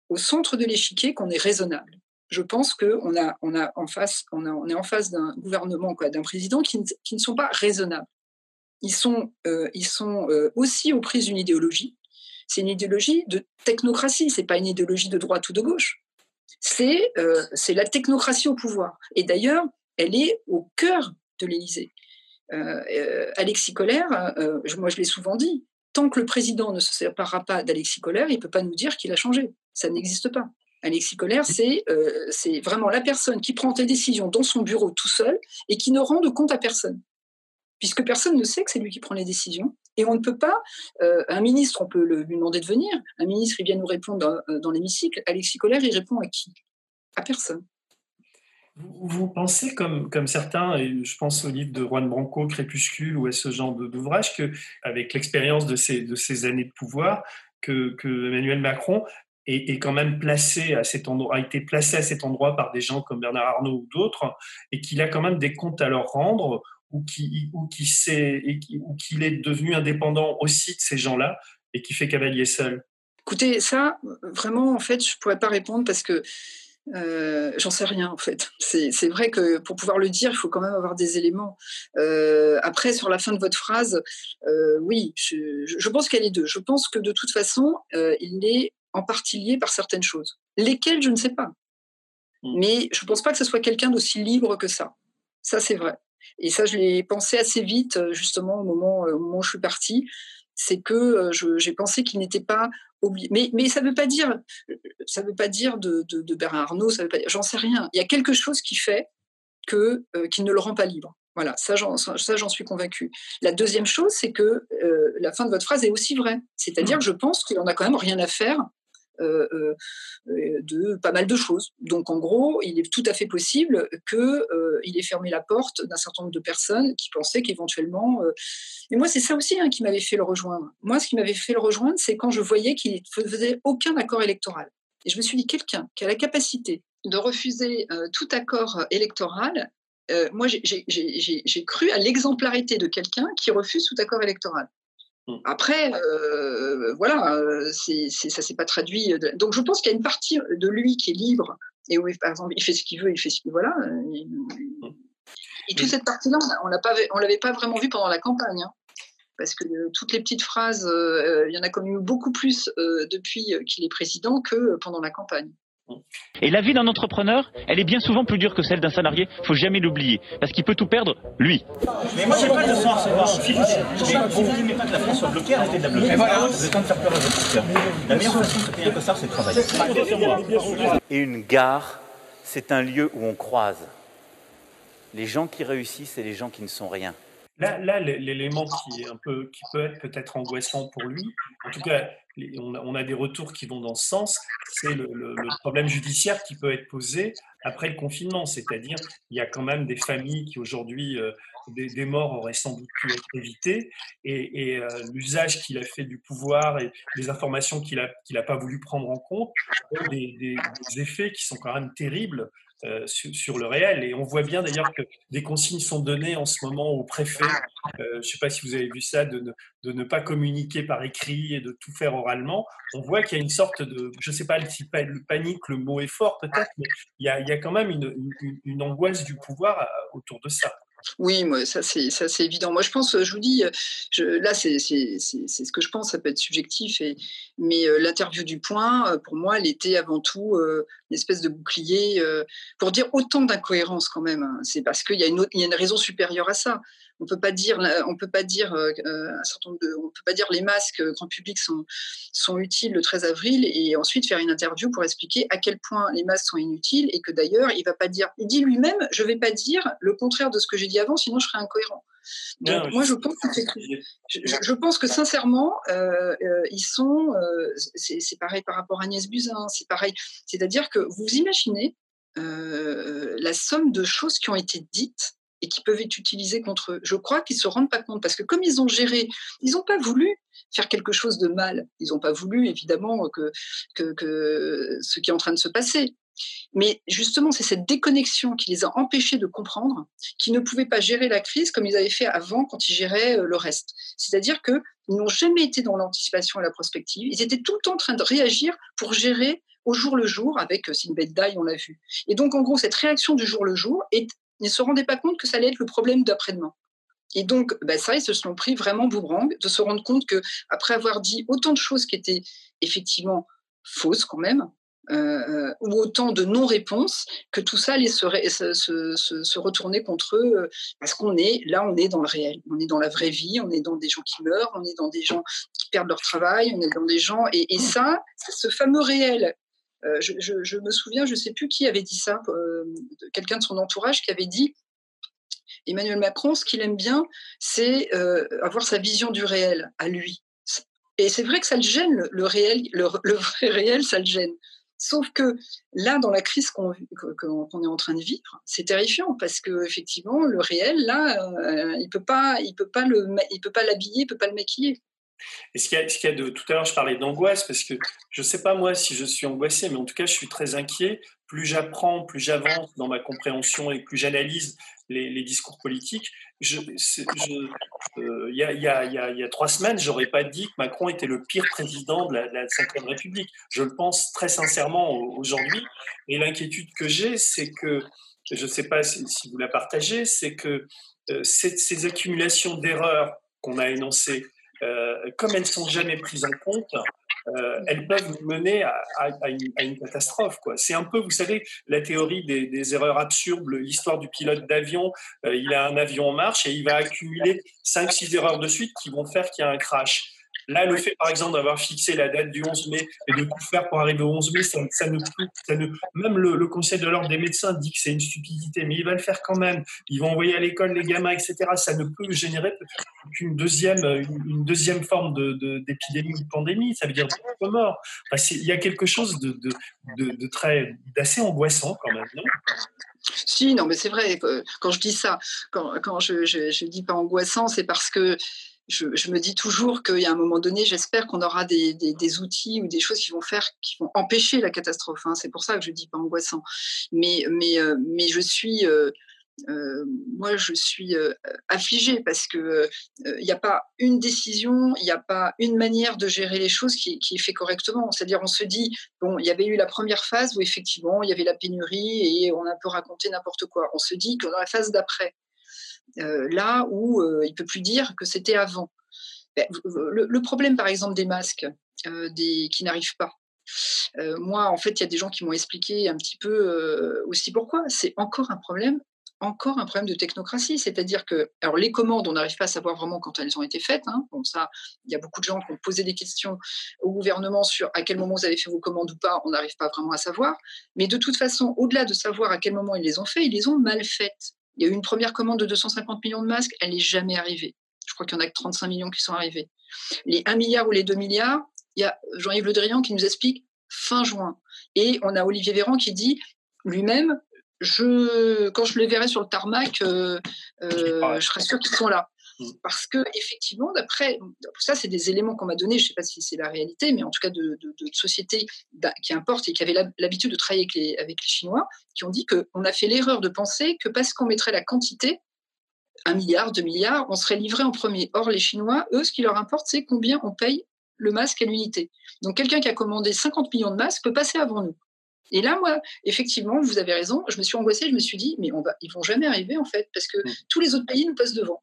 au centre de l'échiquier qu'on est raisonnable. Je pense qu'on a, on a en face, on, a, on est en face d'un gouvernement, d'un président qui ne, qui ne, sont pas raisonnables. Ils sont, euh, ils sont euh, aussi aux prises d'une idéologie. C'est une idéologie de technocratie, c'est pas une idéologie de droite ou de gauche c'est euh, la technocratie au pouvoir. Et d'ailleurs, elle est au cœur de l'Élysée. Euh, euh, Alexis Collère, moi je l'ai souvent dit, tant que le président ne se séparera pas d'Alexis Collère, il ne peut pas nous dire qu'il a changé. Ça n'existe pas. Alexis Collère, c'est vraiment la personne qui prend des décisions dans son bureau tout seul et qui ne rend de compte à personne puisque personne ne sait que c'est lui qui prend les décisions. Et on ne peut pas, euh, un ministre, on peut lui demander de venir, un ministre, il vient nous répondre dans, euh, l'hémicycle, Alexis Collère, il répond à qui? À personne. Vous, pensez, comme, certains, et je pense au livre de Juan Branco, Crépuscule, ou à ce genre d'ouvrage, qu'avec l'expérience de ces, années de pouvoir, que, Emmanuel Macron est, quand même placé à cet endroit, a été placé à cet endroit par des gens comme Bernard Arnault ou d'autres, et qu'il a quand même des comptes à leur rendre ou qui ou qui sait et qui, ou qu'il est devenu indépendant aussi de ces gens-là et qui fait cavalier seul? Écoutez, ça, vraiment, en fait, je pourrais pas répondre parce que euh, j'en sais rien en fait. C'est vrai que pour pouvoir le dire, il faut quand même avoir des éléments. Euh, après, sur la fin de votre phrase, euh, oui, je, je pense qu'elle est deux. Je pense que de toute façon, il est en partie lié par certaines choses. Lesquelles, je ne sais pas. Mmh. Mais je ne pense pas que ce soit quelqu'un d'aussi libre que ça. Ça, c'est vrai. Et ça, je l'ai pensé assez vite, euh, justement, au moment, euh, au moment où je suis partie. C'est que euh, j'ai pensé qu'il n'était pas obligé. Mais, mais ça ne veut pas dire, ça veut pas dire de, de, de Bernard Arnault, ça veut pas j'en sais rien. Il y a quelque chose qui fait que, euh, qui ne le rend pas libre. Voilà, ça j'en, ça, j'en suis convaincue. La deuxième chose, c'est que euh, la fin de votre phrase est aussi vraie. C'est-à-dire que je pense qu'il en a quand même rien à faire de pas mal de choses. Donc en gros, il est tout à fait possible qu'il euh, ait fermé la porte d'un certain nombre de personnes qui pensaient qu'éventuellement... Euh, et moi, c'est ça aussi hein, qui m'avait fait le rejoindre. Moi, ce qui m'avait fait le rejoindre, c'est quand je voyais qu'il ne faisait aucun accord électoral. Et je me suis dit, quelqu'un qui a la capacité de refuser euh, tout accord électoral, euh, moi, j'ai cru à l'exemplarité de quelqu'un qui refuse tout accord électoral. Après, euh, voilà, euh, c'est, c'est, ça s'est pas traduit. Donc, je pense qu'il y a une partie de lui qui est libre et où, par exemple, il fait ce qu'il veut, il fait ce qu'il veut. Voilà. Et, et toute cette partie-là, on l'a pas, on l'avait pas vraiment vu pendant la campagne. Hein, parce que euh, toutes les petites phrases, euh, il y en a quand même eu beaucoup plus euh, depuis qu'il est président que pendant la campagne. Et la vie d'un entrepreneur, elle est bien souvent plus dure que celle d'un salarié. Faut jamais l'oublier, parce qu'il peut tout perdre, lui. Mais moi, j'ai pas de leçon à recevoir. Si vous ne dites pas que la France soit bloquée, arrêtez de la bloquer. Voilà. Vous êtes en train de faire peur à votre cœur. La meilleure façon de se payer un costard, c'est de travailler. Et une gare, c'est un lieu où on croise. les gens qui réussissent et les gens qui ne sont rien. Là, l'élément qui, peut être peut-être angoissant pour lui, en tout cas, on a, des retours qui vont dans ce sens, c'est le, problème judiciaire qui peut être posé après le confinement. C'est-à-dire, il y a quand même des familles qui aujourd'hui, euh, des, morts auraient sans doute pu être évitées, et, euh, l'usage qu'il a fait du pouvoir et les informations qu'il n'a pas voulu prendre en compte des, effets qui sont quand même terribles euh, sur, le réel. Et on voit bien d'ailleurs que des consignes sont données en ce moment au préfet. Euh, je ne sais pas si vous avez vu ça, de ne, de ne, pas communiquer par écrit et de tout faire oralement. On voit qu'il y a une sorte de, je ne sais pas le panique, le mot est fort peut-être, mais il y, a, il y a, quand même une, une angoisse du pouvoir euh, autour de ça. Oui, moi, ça c'est ça c'est évident. Moi, je pense, je vous dis, là c'est ce que je pense. Ça peut être subjectif, mais l'interview du Point, pour moi, elle était avant tout une espèce de bouclier pour dire autant d'incohérences quand même. Hein. C'est parce qu'il y y a une raison supérieure à ça on peut pas dire, on peut pas dire euh, un certain nombre de, on peut pas dire les masques euh, grand public sont sont utiles le 13 avril et ensuite faire une interview pour expliquer à quel point les masques sont inutiles et que d'ailleurs il va pas dire, il dit lui-même, je vais pas dire le contraire de ce que j'ai dit avant, sinon je serais incohérent. Donc moi je pense que je, pense que sincèrement euh, ils sont c'est pareil par rapport à Agnès Buzyn, c'est pareil, c'est-à-dire que vous imaginez la somme de choses qui ont été dites et qui peuvent être utilisés contre eux. Je crois qu'ils ne se rendent pas compte parce que comme ils ont géré, ils n'ont pas voulu faire quelque chose de mal. Ils n'ont pas voulu, évidemment, que, ce qui est en train de se passer. Mais justement, c'est cette déconnexion qui les a empêchés de comprendre qu'ils ne pouvaient pas gérer la crise comme ils avaient fait avant quand ils géraient euh, le reste. C'est-à-dire qu'ils n'ont jamais été dans l'anticipation et la prospective. Ils étaient tout le temps en train de réagir pour gérer au jour le jour avec euh, Sinbad Dai, on l'a vu. Et donc, en gros, cette réaction du jour le jour est ils ne se rendaient pas compte que ça allait être le problème d'après-demain. Et donc, bah, ça, ils se sont pris vraiment boomerang de se rendre compte que après avoir dit autant de choses qui étaient effectivement fausses quand même, euh, ou autant de non-réponses, que tout ça allait se, se, retourner contre eux, euh, parce qu'on est là, on est dans le réel, on est dans la vraie vie, on est dans des gens qui meurent, on est dans des gens qui perdent leur travail, on est dans des gens, et, et ça, ce fameux réel euh, je, me souviens, je ne sais plus qui avait dit ça, euh, quelqu'un de son entourage qui avait dit Emmanuel Macron, ce qu'il aime bien, c'est euh, avoir sa vision du réel à lui. Et c'est vrai que ça le gêne, le, réel, le, vrai réel, ça le gêne. Sauf que là, dans la crise qu'on est en train de vivre, c'est terrifiant parce que effectivement, le réel, là, il peut pas, il peut pas le, il peut pas l'habiller, il peut pas le maquiller. Et ce qu'il y, a, de tout à l'heure, je parlais d'angoisse parce que je ne sais pas moi si je suis angoissé, mais en tout cas, je suis très inquiet. Plus j'apprends, plus j'avance dans ma compréhension et plus j'analyse les, discours politiques. Il, y a, trois semaines, j'aurais pas dit que Macron était le pire président de la, de République. Je le pense très sincèrement aujourd'hui. Et l'inquiétude que j'ai, c'est que, je ne sais pas si, vous la partagez, c'est que euh, ces accumulations d'erreurs qu'on a énoncées, euh, comme elles ne sont jamais prises en compte, euh, elles peuvent mener à, une, catastrophe. C'est un peu, vous savez, la théorie des, erreurs absurdes, l'histoire du pilote d'avion. Euh, il a un avion en marche et il va accumuler 5-6 erreurs de suite qui vont faire qu'il y a un crash. Là, le fait, par exemple, d'avoir fixé la date du 11 mai et de tout faire pour arriver au 11 mai, ça, ne, ça ne, même le, Conseil de l'ordre des médecins dit que c'est une stupidité, mais il va le faire quand même. Ils vont envoyer à l'école les gamins, etc. Ça ne peut générer qu'une deuxième, une, deuxième forme d'épidémie de, de pandémie. Ça veut dire d'autres morts. il y a quelque chose de, de très, d'assez angoissant quand même, non? Si, non, mais c'est vrai. Quand je dis ça, quand, quand je, je, je dis pas angoissant, c'est parce que je, me dis toujours qu'il y a un moment donné, j'espère qu'on aura des, outils ou des choses qui vont faire, qui vont empêcher la catastrophe. Hein. C'est pour ça que je dis pas angoissant. Mais, mais, euh, mais je suis, euh, euh, moi, je suis affligée parce que il n'y a pas une décision, il n'y a pas une manière de gérer les choses qui, qui est fait correctement. C'est-à-dire, on se dit, bon, il y avait eu la première phase où effectivement il y avait la pénurie et on a un peu raconté n'importe quoi. On se dit que dans la phase d'après, là où euh, il peut plus dire que c'était avant. Ben, le, problème, par exemple, des masques euh, des, qui n'arrivent pas. moi, en fait, il y a des gens qui m'ont expliqué un petit peu aussi pourquoi. C'est encore un problème encore un problème de technocratie, c'est-à-dire que, les commandes, on n'arrive pas à savoir vraiment quand elles ont été faites. Hein. Bon, ça, il y a beaucoup de gens qui ont posé des questions au gouvernement sur à quel moment vous avez fait vos commandes ou pas. On n'arrive pas vraiment à savoir. Mais de toute façon, au-delà de savoir à quel moment ils les ont fait, ils les ont mal faites. Il y a eu une première commande de 250 millions de masques, elle n'est jamais arrivée. Je crois qu'il y en a que 35 millions qui sont arrivés. Les 1 milliard ou les 2 milliards, il y a Jean-Yves Le Drian qui nous explique fin juin. Et on a Olivier Véran qui dit lui-même, je, quand je les verrai sur le tarmac, euh, euh, je serai sûr qu'ils sont là. Mm. Parce que effectivement, d'après ça, c'est des éléments qu'on m'a donnés. Je ne sais pas si c'est la réalité, mais en tout cas de, sociétés qui importent et qui avaient l'habitude de travailler avec les, avec les Chinois, qui ont dit qu'on a fait l'erreur de penser que parce qu'on mettrait la quantité, un milliard, deux milliards, on serait livré en premier. Or, les Chinois, eux, ce qui leur importe, c'est combien on paye le masque à l'unité. Donc, quelqu'un qui a commandé 50 millions de masques peut passer avant nous. Et là, moi, effectivement, vous avez raison, je me suis angoissée, je me suis dit, mais on va, ils vont jamais arriver, en fait, parce que mm. tous les autres pays nous passent devant.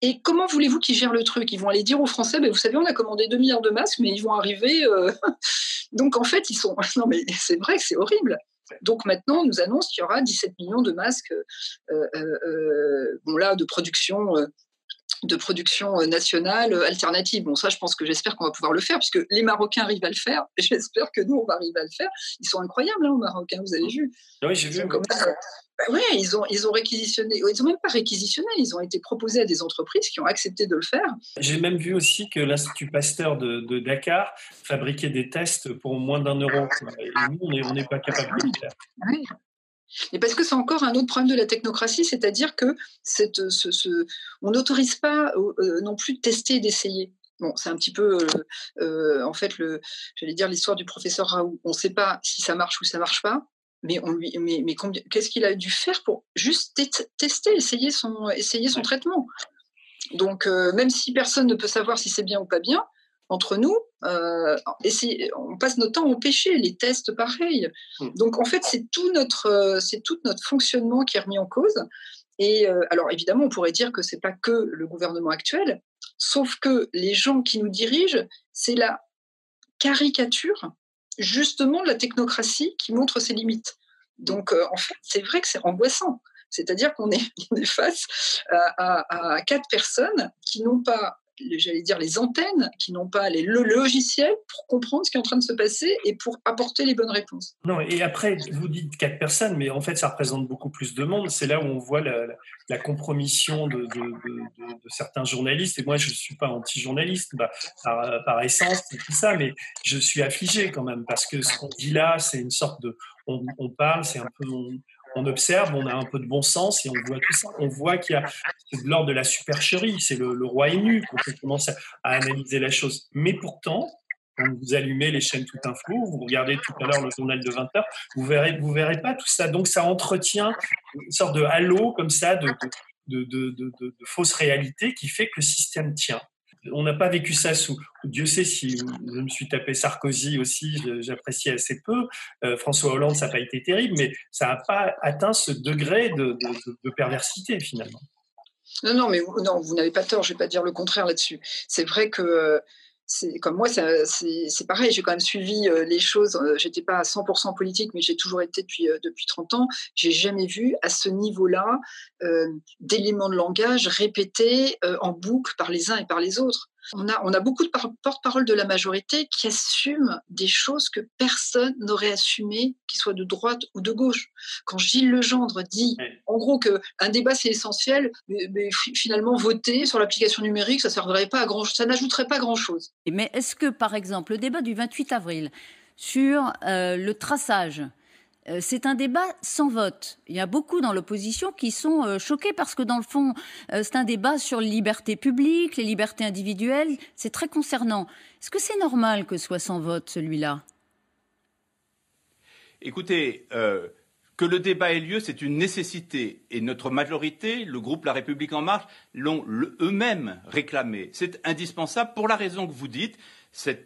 Et comment voulez-vous qu'ils gèrent le truc? Ils vont aller dire aux Français, ben, vous savez, on a commandé 2 milliards de masques, mais ils vont arriver. Euh, (laughs) Donc en fait, ils sont. (laughs) Non, mais c'est vrai que c'est horrible. Donc maintenant, on nous annonce qu'il y aura 17 millions de masques, euh, euh, bon là, de production de production nationale alternative. Bon, ça, je pense que j'espère qu'on va pouvoir le faire, puisque les Marocains arrivent à le faire, (laughs) j'espère que nous, on va arriver à le faire. Ils sont incroyables, hein, aux Marocains, vous avez vu. Oui, j'ai vu. Oui, ils ont, ils ont réquisitionné, ils n'ont même pas réquisitionné, ils ont été proposés à des entreprises qui ont accepté de le faire. J'ai même vu aussi que l'Institut Pasteur de, Dakar fabriquait des tests pour moins d'un euro. Et nous, on n'est pas capable de le faire. Oui. Et parce que c'est encore un autre problème de la technocratie, c'est-à-dire que cette, on n'autorise pas euh, non plus de tester et d'essayer. Bon, c'est un petit peu, euh, euh, en fait, le, j'allais dire l'histoire du professeur Raoult. On ne sait pas si ça marche ou ça marche pas, mais on lui, mais, mais qu'est-ce qu'il a dû faire pour juste tester, essayer son, essayer son traitement? Donc, même si personne ne peut savoir si c'est bien ou pas bien, entre nous, euh, on passe notre temps au péché, les tests pareils. Hmm. Donc en fait, c'est tout notre, euh, c'est tout notre fonctionnement qui est remis en cause. Et euh, alors évidemment, on pourrait dire que c'est pas que le gouvernement actuel, sauf que les gens qui nous dirigent, c'est la caricature justement la technocratie qui montre ses limites. Donc en fait, c'est vrai que c'est angoissant. C'est-à-dire qu'on est, (laughs) face à, quatre personnes qui n'ont pas j'allais dire, les antennes, qui n'ont pas les, le logiciel pour comprendre ce qui est en train de se passer et pour apporter les bonnes réponses. Non, et après, vous dites quatre personnes, mais en fait, ça représente beaucoup plus de monde. C'est là où on voit la, compromission de, certains journalistes. Et moi, je ne suis pas anti-journaliste bah, par, essence, tout ça, mais je suis affligé quand même parce que ce qu'on dit là, c'est une sorte de. On, parle, c'est un peu observe, on a un peu de bon sens et on voit tout ça. On voit qu'il y a de l'ordre de la supercherie, c'est le, roi nu quand on commence à, analyser la chose. Mais pourtant, quand vous allumez les chaînes tout info, vous regardez tout à l'heure le journal de 20 heures, vous verrez, vous verrez pas tout ça. Donc ça entretient une sorte de halo comme ça de, de, de, de fausses réalités qui fait que le système tient on n'a pas vécu ça sous. Dieu sait si je me suis tapé Sarkozy aussi, j'appréciais assez peu. Euh, François Hollande, ça n'a pas été terrible, mais ça n'a pas atteint ce degré de, perversité finalement. Non, non, mais non, vous n'avez pas tort, je ne vais pas dire le contraire là-dessus. C'est vrai que euh, comme moi, c'est pareil. J'ai quand même suivi euh, les choses. Euh, j'étais pas à 100% politique, mais j'ai toujours été depuis euh, depuis 30 ans. J'ai jamais vu à ce niveau-là d'éléments de langage répétés en boucle par les uns et par les autres. On a, on a beaucoup de porte-parole de la majorité qui assument des choses que personne n'aurait assumées, qu'ils soient de droite ou de gauche. Quand Gilles Legendre dit, en gros, qu'un débat c'est essentiel, mais, finalement voter sur l'application numérique, ça servirait pas à grand, ça n'ajouterait pas grand-chose. Mais est-ce que, par exemple, le débat du 28 avril sur euh, le traçage, euh, c'est un débat sans vote. Il y a beaucoup dans l'opposition qui sont euh, choqués parce que dans le fond, euh, c'est un débat sur les libertés publiques, les libertés individuelles. C'est très concernant. Est-ce que c'est normal que ce soit sans vote celui-là? Écoutez, que le débat ait lieu, c'est une nécessité. Et notre majorité, le groupe La République En Marche, l'ont eux-mêmes réclamé. C'est indispensable pour la raison que vous dites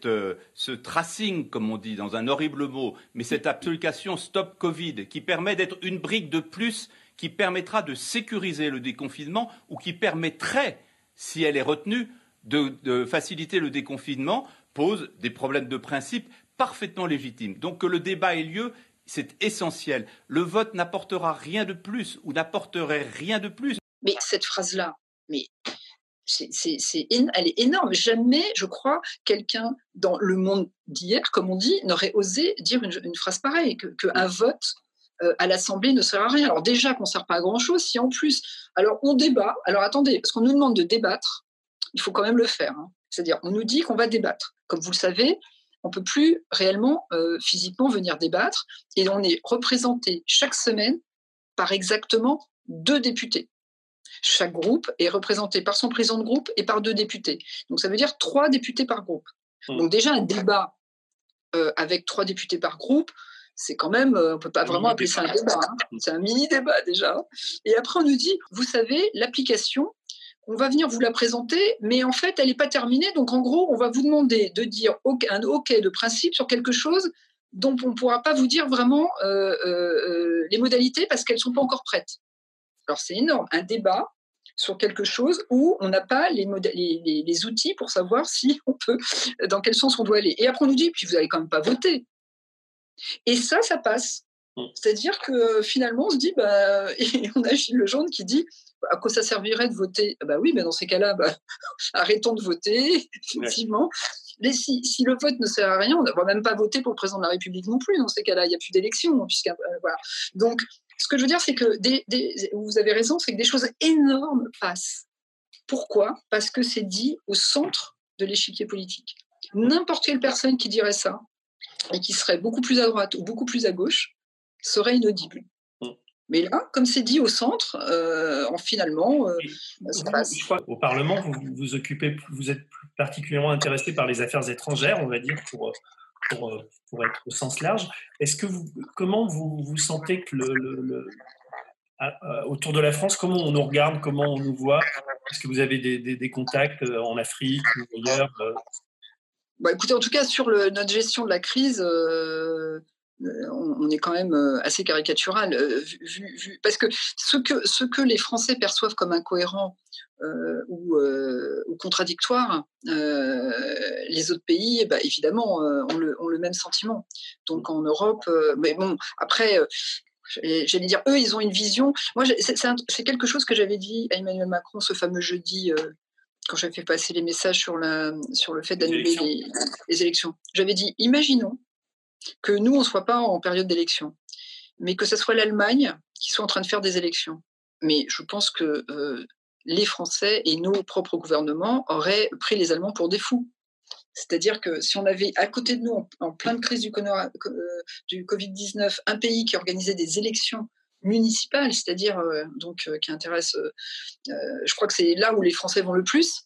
euh, ce tracing, comme on dit dans un horrible mot, mais cette application Stop Covid qui permet d'être une brique de plus qui permettra de sécuriser le déconfinement ou qui permettrait, si elle est retenue, de, faciliter le déconfinement, pose des problèmes de principe parfaitement légitimes. Donc que le débat ait lieu, c'est essentiel. Le vote n'apportera rien de plus ou n'apporterait rien de plus. Mais cette phrase-là, mais elle est énorme. Jamais, je crois, quelqu'un dans le monde d'hier, comme on dit, n'aurait osé dire une, phrase pareille, qu'un vote à l'Assemblée ne sert à rien. Alors déjà qu'on ne sert pas à grand-chose, si en plus, alors on débat, alors attendez, parce qu'on nous demande de débattre, il faut quand même le faire. Hein. C'est-à-dire, on nous dit qu'on va débattre. Comme vous le savez, on peut plus réellement physiquement venir débattre et on est représenté chaque semaine par exactement deux députés. Chaque groupe est représenté par son président de groupe et par deux députés. Donc ça veut dire trois députés par groupe. Mmh. Donc déjà un débat euh, avec trois députés par groupe, c'est quand même, euh, on ne peut pas vraiment appeler ça un débat. Hein. C'est un mini débat déjà. Et après on nous dit, vous savez, l'application, on va venir vous la présenter, mais en fait elle n'est pas terminée. Donc en gros, on va vous demander de dire un OK de principe sur quelque chose dont on ne pourra pas vous dire vraiment euh, les modalités parce qu'elles ne sont pas encore prêtes. Alors c'est énorme, un débat sur quelque chose où on n'a pas les, les, les, outils pour savoir (laughs) si on peut, dans quel sens on doit aller. Et après on nous dit, puis vous n'allez quand même pas voter. Et ça, ça passe. Mmh. C'est-à-dire que finalement, on se dit, bah, (laughs) et on a Gilles Lejeune qui dit, à quoi ça servirait de voter? Bah oui, mais dans ces cas-là, bah, (laughs) arrêtons de voter, effectivement. Mais si, si, le vote ne sert à rien, on ne va même pas voter pour le président de la République non plus. Dans ces cas-là, il n'y a plus d'élection. Euh, voilà. Donc, ce que je veux dire, c'est que vous avez raison, c'est que des choses énormes passent. Pourquoi? Parce que c'est dit au centre de l'échiquier politique. N'importe quelle personne qui dirait ça et qui serait beaucoup plus à droite ou beaucoup plus à gauche serait inaudible. Mm. Mais là, comme c'est dit au centre, euh, en finalement, euh, ça passe. Au Parlement, vous, vous occupez, vous êtes particulièrement intéressé par les affaires étrangères, on va dire, pour pour, euh, pour être au sens large. Est-ce que vous, comment vous, vous sentez autour de la France, comment on nous regarde, comment on nous voit? Est-ce que vous avez des, contacts euh, en Afrique ou ailleurs euh? bah, Écoutez, en tout cas, sur notre gestion de la crise, on, est quand même assez caricatural. Vu, parce que ce, que ce que les Français perçoivent comme incohérent euh, ou, euh, euh, les autres pays, bah, évidemment, ont le, ont, le, même sentiment. Donc en Europe, mais bon, après, j'allais dire, eux, ils ont une vision. Moi, c'est quelque chose que j'avais dit à Emmanuel Macron ce fameux jeudi quand j'avais fait passer les messages sur, la, sur le fait d'annuler les, les, élections. J'avais dit, imaginons que nous, on ne soit pas en période d'élection, mais que ce soit l'Allemagne qui soit en train de faire des élections. Mais je pense que les Français et nos propres gouvernements auraient pris les Allemands pour des fous. C'est-à-dire que si on avait à côté de nous, en, pleine crise du, euh, du Covid-19, un pays qui organisait des élections municipales, c'est-à-dire euh, donc euh, qui intéresse, je crois que c'est là où les Français vont le plus,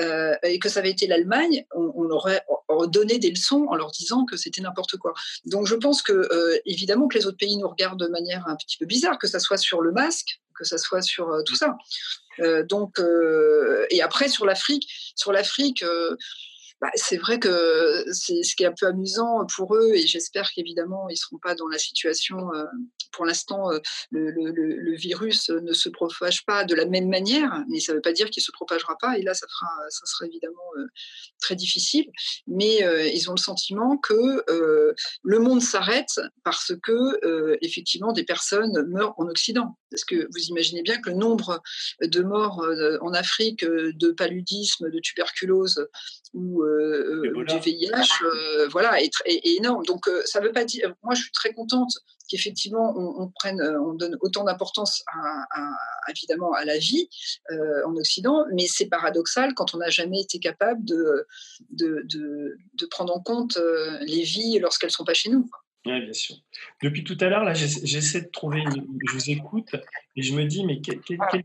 et que ça avait été l'Allemagne, on, on, aurait donné des leçons en leur disant que c'était n'importe quoi. Donc je pense que évidemment que les autres pays nous regardent de manière un petit peu bizarre, que ça soit sur le masque, que ça soit sur tout ça. Euh, donc, euh, et après sur l'Afrique, sur l'Afrique. Euh, bah, c'est vrai que c'est ce qui est un peu amusant pour eux et j'espère qu'évidemment ils ne seront pas dans la situation. pour l'instant, le, le, virus ne se propage pas de la même manière, mais ça ne veut pas dire qu'il ne se propagera pas. Et là, ça, sera évidemment très difficile. Mais ils ont le sentiment que le monde s'arrête parce que effectivement des personnes meurent en Occident. Parce que vous imaginez bien que le nombre de morts en Afrique de paludisme, de tuberculose ou du VIH, voilà, est, énorme. Donc ça veut pas dire. Moi, je suis très contente qu'effectivement on, prenne, on donne autant d'importance à, évidemment à la vie en Occident, mais c'est paradoxal quand on n'a jamais été capable de de, de, prendre en compte euh, les vies lorsqu'elles ne sont pas chez nous. Oui, bien sûr. Depuis tout à l'heure, là, j'essaie de trouver, je vous écoute et je me dis, mais quelle,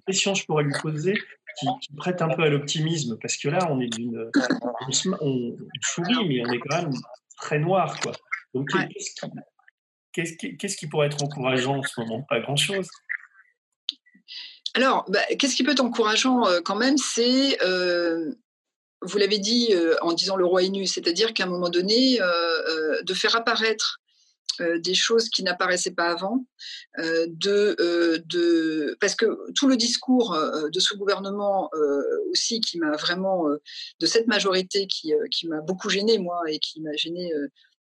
question je pourrais lui poser qui, prête un peu à l'optimisme? Parce que là, on est d'une. On, sourit, mais on est quand même très noir, quoi. Donc, qu'est-ce qui, qui, pourrait être encourageant en ce moment? Pas grand-chose. Alors, bah, qu'est-ce qui peut être encourageant euh, quand même C'est euh, vous l'avez dit euh, en disant le roi est nu, c'est-à-dire qu'à un moment donné, euh, euh, de faire apparaître des choses qui n'apparaissaient pas avant, de, de, parce que tout le discours de ce gouvernement aussi qui m'a vraiment, de cette majorité qui, qui m'a beaucoup gêné moi et qui m'a gêné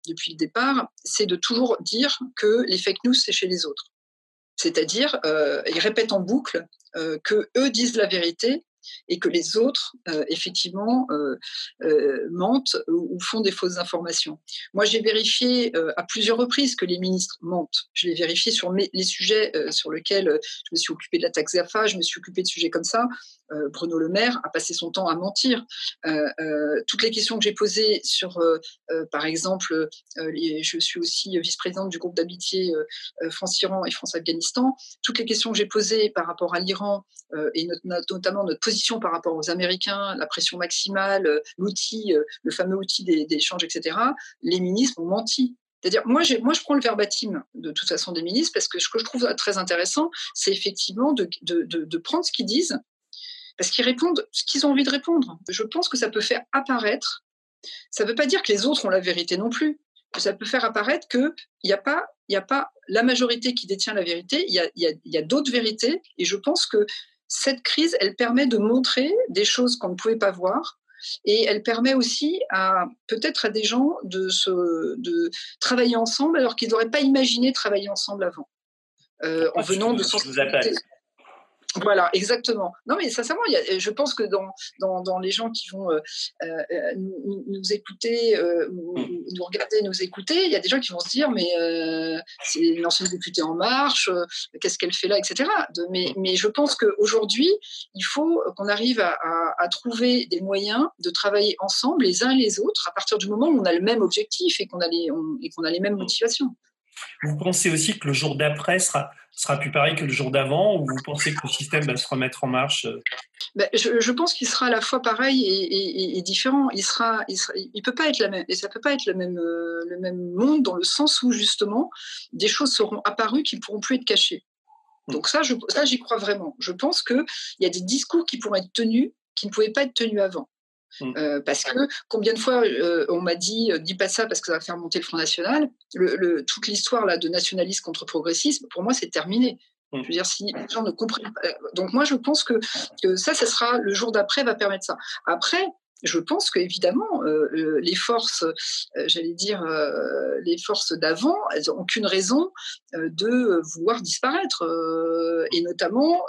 depuis le départ, c'est de toujours dire que les fake news c'est chez les autres. C'est-à-dire, ils répètent en boucle que eux disent la vérité et que les autres, euh, effectivement, euh, euh, mentent ou, font des fausses informations. Moi, j'ai vérifié à plusieurs reprises que les ministres mentent. Je l'ai vérifié sur les sujets sur lesquels je me suis occupé de la taxe GAFA, je me suis occupé de sujets comme ça. Bruno Le Maire a passé son temps à mentir. toutes les questions que j'ai posées sur, par exemple, je suis aussi vice-présidente du groupe d'amitié France-Iran et France-Afghanistan, toutes les questions que j'ai posées par rapport à l'Iran et notamment notre position par rapport aux Américains, la pression maximale, euh, l'outil, euh, le fameux outil d'échange, etc., les ministres ont menti. C'est-à-dire, moi, moi, je prends le verbatim de toute façon des ministres parce que ce que je trouve très intéressant, c'est effectivement de, prendre ce qu'ils disent, parce qu'ils répondent ce qu'ils ont envie de répondre. Je pense que ça peut faire apparaître, ça ne veut pas dire que les autres ont la vérité non plus, ça peut faire apparaître qu'il n'y a, pas, a pas la majorité qui détient la vérité, il y a, y y a d'autres vérités, et je pense que cette crise, elle permet de montrer des choses qu'on ne pouvait pas voir. Et elle permet aussi à peut-être à des gens de, se, de travailler ensemble alors qu'ils n'auraient pas imaginé travailler ensemble avant. Euh, en venant de sensibilités. Voilà, exactement. Non, mais sincèrement, il y je pense que dans, dans, dans, les gens qui vont euh, euh, nous, nous, écouter, euh, nous regarder, nous écouter, il y a des gens qui vont se dire, mais c'est une ancienne députée En Marche, qu'est-ce qu'elle fait là, etc. De, mais, mais, je pense qu'aujourd'hui, il faut qu'on arrive à, à, trouver des moyens de travailler ensemble, les uns les autres, à partir du moment où on a le même objectif et qu'on a, les, et qu'on a les mêmes motivations. Vous pensez aussi que le jour d'après sera, sera plus pareil que le jour d'avant ou vous pensez que le système va se remettre en marche euh? ben, je, pense qu'il sera à la fois pareil et, différent. Il sera, il, peut pas être la même, et ça peut pas être le même, euh, le même monde dans le sens où justement des choses seront apparues qui pourront plus être cachées. Mmh. Donc ça, je, ça j'y crois vraiment. Je pense qu'il y a des discours qui pourraient être tenus qui ne pouvaient pas être tenus avant. Mmh. Euh, parce que combien de fois euh, on m'a dit euh, dis pas ça parce que ça va faire monter le Front National. Le, toute l'histoire là de nationalisme contre progressisme, pour moi, c'est terminé. Mmh. Je veux dire, si les gens ne comprennent pas. Donc, moi, je pense que, que ça, ça sera le jour d'après, va permettre ça. Après, je pense qu'évidemment, euh, euh, les forces, euh, j'allais dire, les forces d'avant, n'ont aucune raison de vouloir disparaître. et notamment,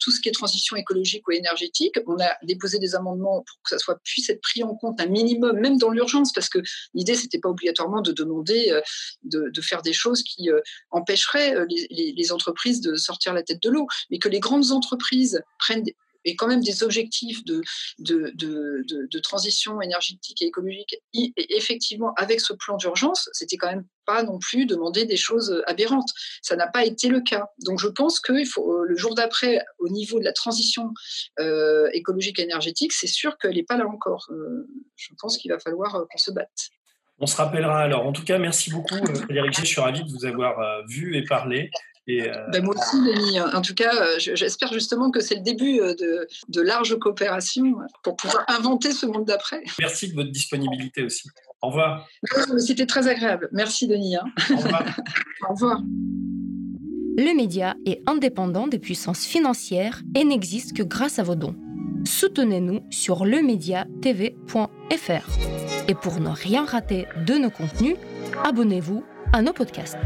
tout ce qui est transition écologique ou énergétique, on a déposé des amendements pour que ça soit, puisse être pris en compte un minimum, même dans l'urgence, parce que l'idée, c'était pas obligatoirement de demander de, faire des choses qui empêcheraient les, entreprises de sortir la tête de l'eau, mais que les grandes entreprises prennent et quand même des objectifs de, de, de, de, transition énergétique et écologique, et effectivement, avec ce plan d'urgence, c'était quand même pas non plus demander des choses aberrantes. Ça n'a pas été le cas. Donc je pense que faut, le jour d'après, au niveau de la transition euh, écologique et énergétique, c'est sûr qu'elle n'est pas là encore. Euh, je pense qu'il va falloir euh, qu'on se batte. On se rappellera alors. En tout cas, merci beaucoup, Frédéric Je suis ravi de vous avoir vu et parlé. Euh, ben, moi aussi, Denis. En tout cas, euh, j'espère justement que c'est le début euh, de, de larges coopérations pour pouvoir inventer ce monde d'après. Merci de votre disponibilité aussi. Au revoir. C'était très agréable. Merci, Denis. Hein. Au revoir. (laughs) Au revoir. Le média est indépendant des puissances financières et n'existe que grâce à vos dons. Soutenez-nous sur lemediatv.fr. Et pour ne rien rater de nos contenus, abonnez-vous à nos podcasts.